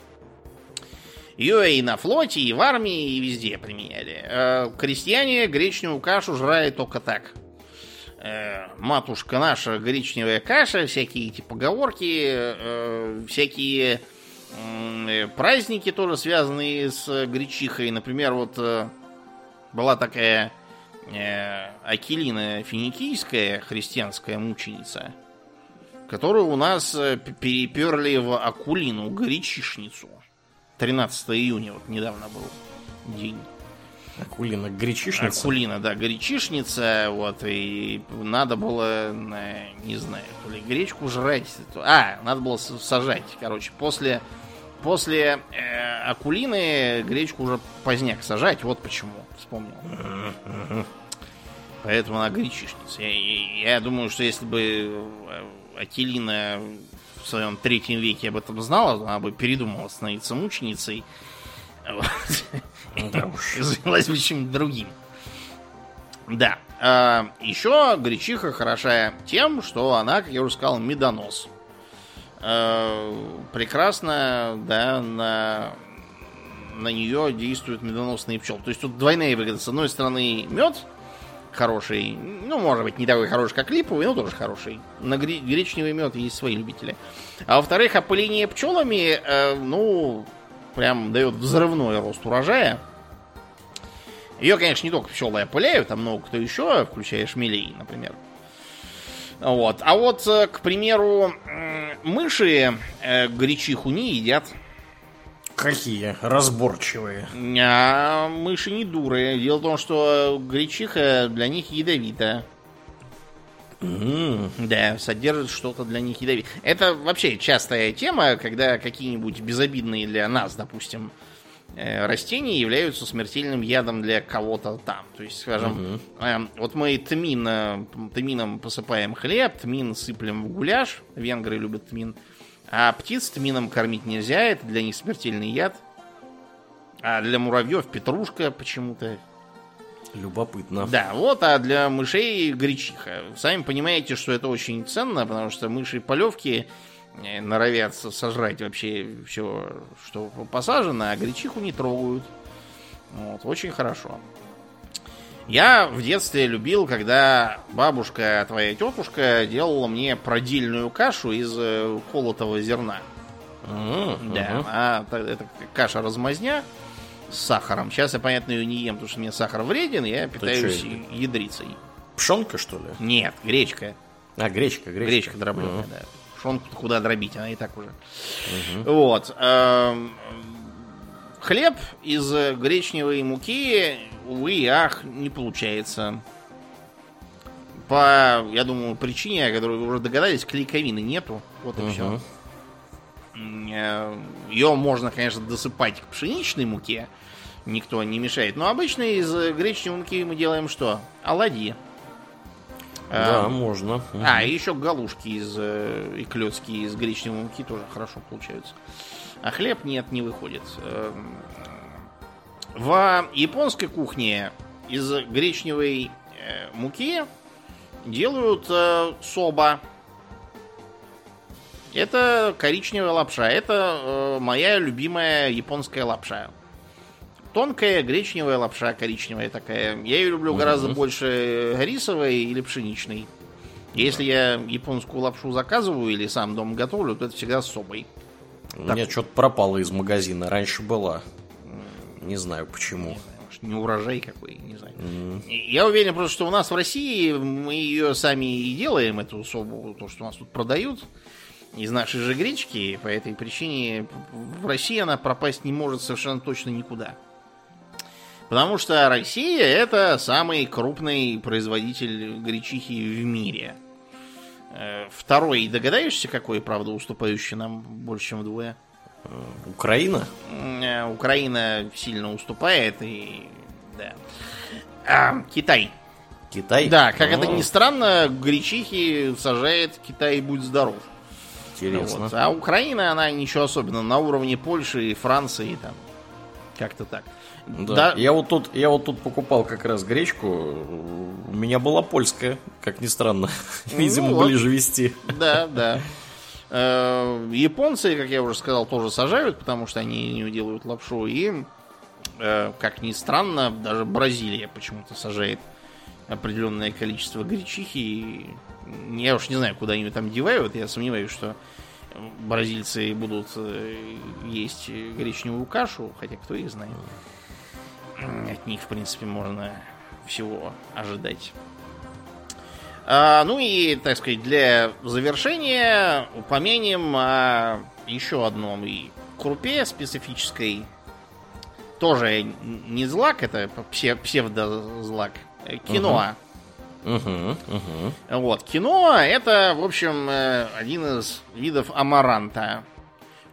Ее и на флоте, и в армии, и везде применяли. Э, крестьяне гречневую кашу жрали только так. Э, матушка наша гречневая каша, всякие эти поговорки, всякие праздники тоже связанные с гречихой. Например, вот была такая Акелина Финикийская, христианская мученица, которую у нас переперли в Акулину, горячишницу. 13 июня, вот недавно был день. Акулина гречишница? Акулина, да, гречишница, вот, и надо было, не знаю, то ли гречку жрать, а, надо было сажать, короче, после, после э, Акулины гречку уже поздняк сажать, вот почему, вспомнил. Поэтому она гречишница. Я, я, я думаю, что если бы э, Акелина в своем третьем веке об этом знала, она бы передумала становиться мученицей. Да уж. Занялась бы чем-нибудь другим. Да. А, еще гречиха хороша тем, что она, как я уже сказал, медонос. А, прекрасно, да, на, на нее действуют медоносные пчелы. То есть тут двойная выгода. С одной стороны, мед, хороший. Ну, может быть, не такой хороший, как липовый, но тоже хороший. На гречневый мед есть свои любители. А во-вторых, опыление пчелами, э, ну, прям дает взрывной рост урожая. Ее, конечно, не только пчелы опыляют, а много кто еще, включая шмелей, например. Вот. А вот, э, к примеру, мыши э, гречиху не едят. Какие? Разборчивые. А мыши не дуры. Дело в том, что гречиха для них ядовита. М, Да, содержит что-то для них ядовитое. Это вообще частая тема, когда какие-нибудь безобидные для нас, допустим, э, растения являются смертельным ядом для кого-то там. То есть, скажем, э, вот мы тмин, э, тмином посыпаем хлеб, тмин сыплем в гуляш, венгры любят тмин, а птиц тмином кормить нельзя, это для них смертельный яд. А для муравьев петрушка почему-то Любопытно. да, вот, а для мышей гречиха. Сами понимаете, что это очень ценно, потому что мыши полевки э, норовят со- сожрать вообще все, что посажено, а гречиху не трогают. Вот, очень хорошо. Я в детстве любил, когда бабушка, твоя тетушка, делала мне продельную кашу из э, колотого зерна. М, Да, а это каша размазня с сахаром. Сейчас я, понятно, ее не ем, потому что мне сахар вреден, я питаюсь чё это? ядрицей. Пшенка, что ли? Нет, гречка. А, гречка, гречка. Гречка дробленая, Мгм. да. Шонку куда дробить, она и так уже. Вот. Хлеб из гречневой муки, увы и ах, не получается. По, я думаю, причине, о которой вы уже догадались, клейковины нету. Вот и все. Мгм. Ее можно, конечно, досыпать к пшеничной муке. Никто не мешает. Но обычно из э, гречневой муки мы делаем что? Оладьи. Да, А, можно. А, и еще галушки из, э, и клетки из гречневой муки тоже хорошо получаются. А хлеб нет, не выходит. Эм, В японской кухне из гречневой э, муки делают э, соба. Это коричневая лапша. Это э, моя любимая японская лапша. Тонкая гречневая лапша коричневая такая. Я ее люблю гораздо больше рисовой или пшеничной. Если я японскую лапшу заказываю или сам дома готовлю, то это всегда с собой. У меня что-то пропало из магазина. Раньше была. Не знаю почему. Не знаю, может, не урожай какой, не знаю. Я уверен просто, что у нас в России мы ее сами и делаем, эту собу, то, что у нас тут продают из нашей же гречки. По этой причине в России она пропасть не может совершенно точно никуда. Потому что Россия это самый крупный производитель гречихи в мире. Э, Второй, догадаешься, какой, правда, уступающий нам больше, чем вдвое? Украина? М, э, Украина сильно уступает и да. А, Китай. Китай? Да, как это О, ни странно, гречихи сажает Китай будь здоров. Интересно. Вот. А Украина, она ничего особенного, на уровне Польши и Франции там. Как-то так. Да. Я вот тут, я вот тут покупал как раз гречку. У меня была польская, как ни странно. Видимо, Ну вот. ближе вести. Да, да. Э, Японцы, как я уже сказал, тоже сажают, потому что они не делают лапшу. И, э, как ни странно, даже Бразилия почему-то сажает определенное количество гречихи. Я уж не знаю, куда они ее там девают. Я сомневаюсь, что бразильцы будут э, есть гречневую кашу, хотя кто их знает. От них, в принципе, можно всего ожидать. А, ну и, так сказать, для завершения упомянем о еще одном и крупе специфической. Тоже не злак, это псе- псевдозлак. э, Киноа. Угу, угу. Вот, киноа это, в общем, э, один из видов амаранта.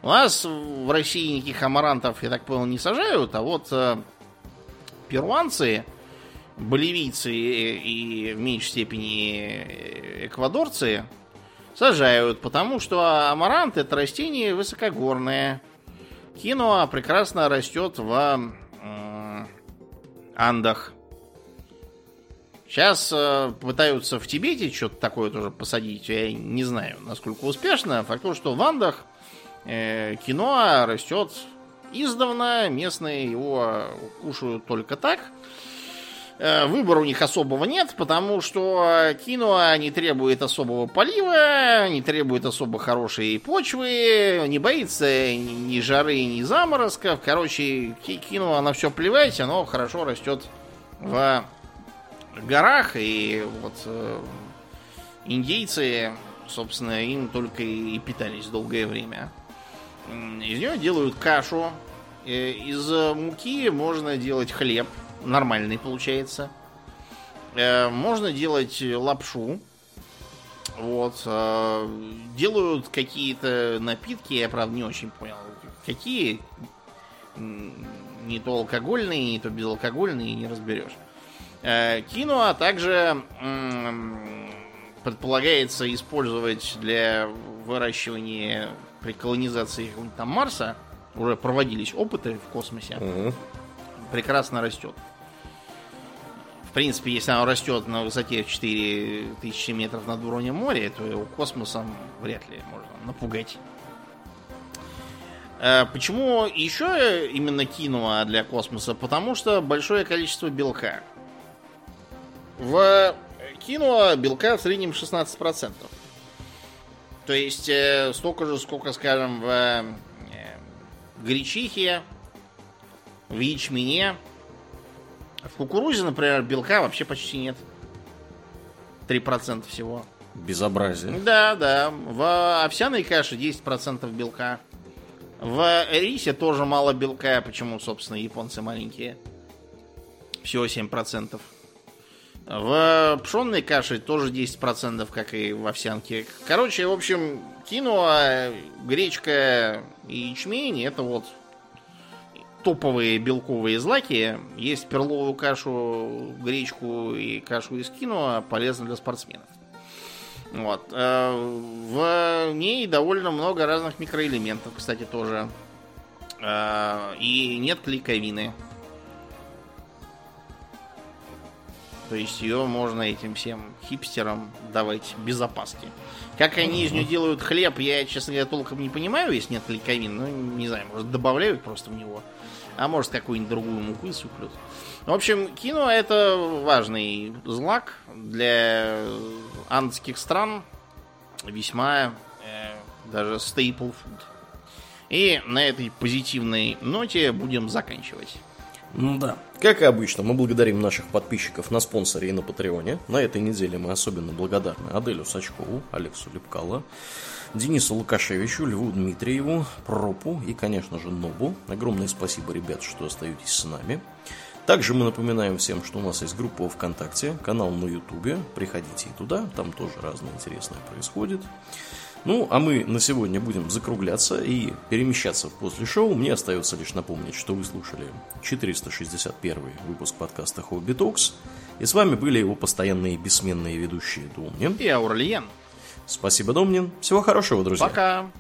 У нас в России никаких амарантов, я так понял, не сажают, а вот э, перуанцы, боливийцы и, в меньшей степени э, эквадорцы сажают, потому что амарант это растение высокогорное. Киноа прекрасно растет в м, Андах. Сейчас э, пытаются в Тибете что-то такое тоже посадить. Я не знаю, насколько успешно. Факт то, что в Андах э, киноа растет издавна. Местные его кушают только так. Э, Выбора у них особого нет, потому что киноа не требует особого полива, не требует особо хорошей почвы, не боится ни жары, ни заморозков. Короче, ки- киноа на все плевать, оно хорошо растет в горах, и вот э, индейцы, собственно, им только и питались долгое время. Из нее делают кашу. Э, Из э, муки можно делать хлеб. Нормальный получается. Э, Можно делать лапшу. Вот. Делают какие-то напитки, я правда не очень понял, какие. Не то алкогольные, не то безалкогольные, не разберешь. Кино, а также предполагается использовать для выращивания при колонизации какого-нибудь там Марса. Уже проводились опыты в космосе. Угу. Прекрасно растет. В принципе, если оно растет на высоте в 4000 метров над уровнем моря, то его космосом вряд ли можно напугать. Э, почему еще именно кинуа для космоса? Потому что большое количество белка. В кинуа белка в среднем 16%. То есть э, столько же, сколько, скажем, в э, гречихе, в ячмене, в кукурузе, например, белка вообще почти нет. 3% всего. Безобразие. Да, да. В овсяной каше 10% белка. В рисе тоже мало белка. Почему, собственно, японцы маленькие? Всего 7%. В пшенной каше тоже 10%, как и в овсянке. Короче, в общем, кинуа, гречка и ячмень это вот топовые белковые злаки. Есть перловую кашу, гречку и кашу из кино, полезно для спортсменов. Вот. Э, в ней довольно много разных микроэлементов, кстати, тоже. Э, и нет клейковины. То есть ее можно этим всем хипстерам давать без опаски. Как они из нее делают хлеб, я, честно говоря, толком не понимаю, если нет клейковины. Ну, не знаю, может, добавляют просто в него а может какую-нибудь другую муку суплют. В общем, кино это важный злак для андских стран, весьма э, даже staple food. И на этой позитивной ноте будем заканчивать. Ну да. Как и обычно, мы благодарим наших подписчиков на спонсоре и на Патреоне. На этой неделе мы особенно благодарны Аделю Сачкову, Алексу Лепкало, Денису Лукашевичу, Льву Дмитриеву, Пропу и, конечно же, Нобу. Огромное спасибо, ребят, что остаетесь с нами. Также мы напоминаем всем, что у нас есть группа ВКонтакте, канал на Ютубе. Приходите и туда, там тоже разное интересное происходит. Ну, а мы на сегодня будем закругляться и перемещаться в после шоу. Мне остается лишь напомнить, что вы слушали 461 выпуск подкаста Хобби Токс. И с вами были его постоянные бессменные ведущие Домнин и Аурлиен. Спасибо, Домнин. Всего хорошего, друзья. Пока.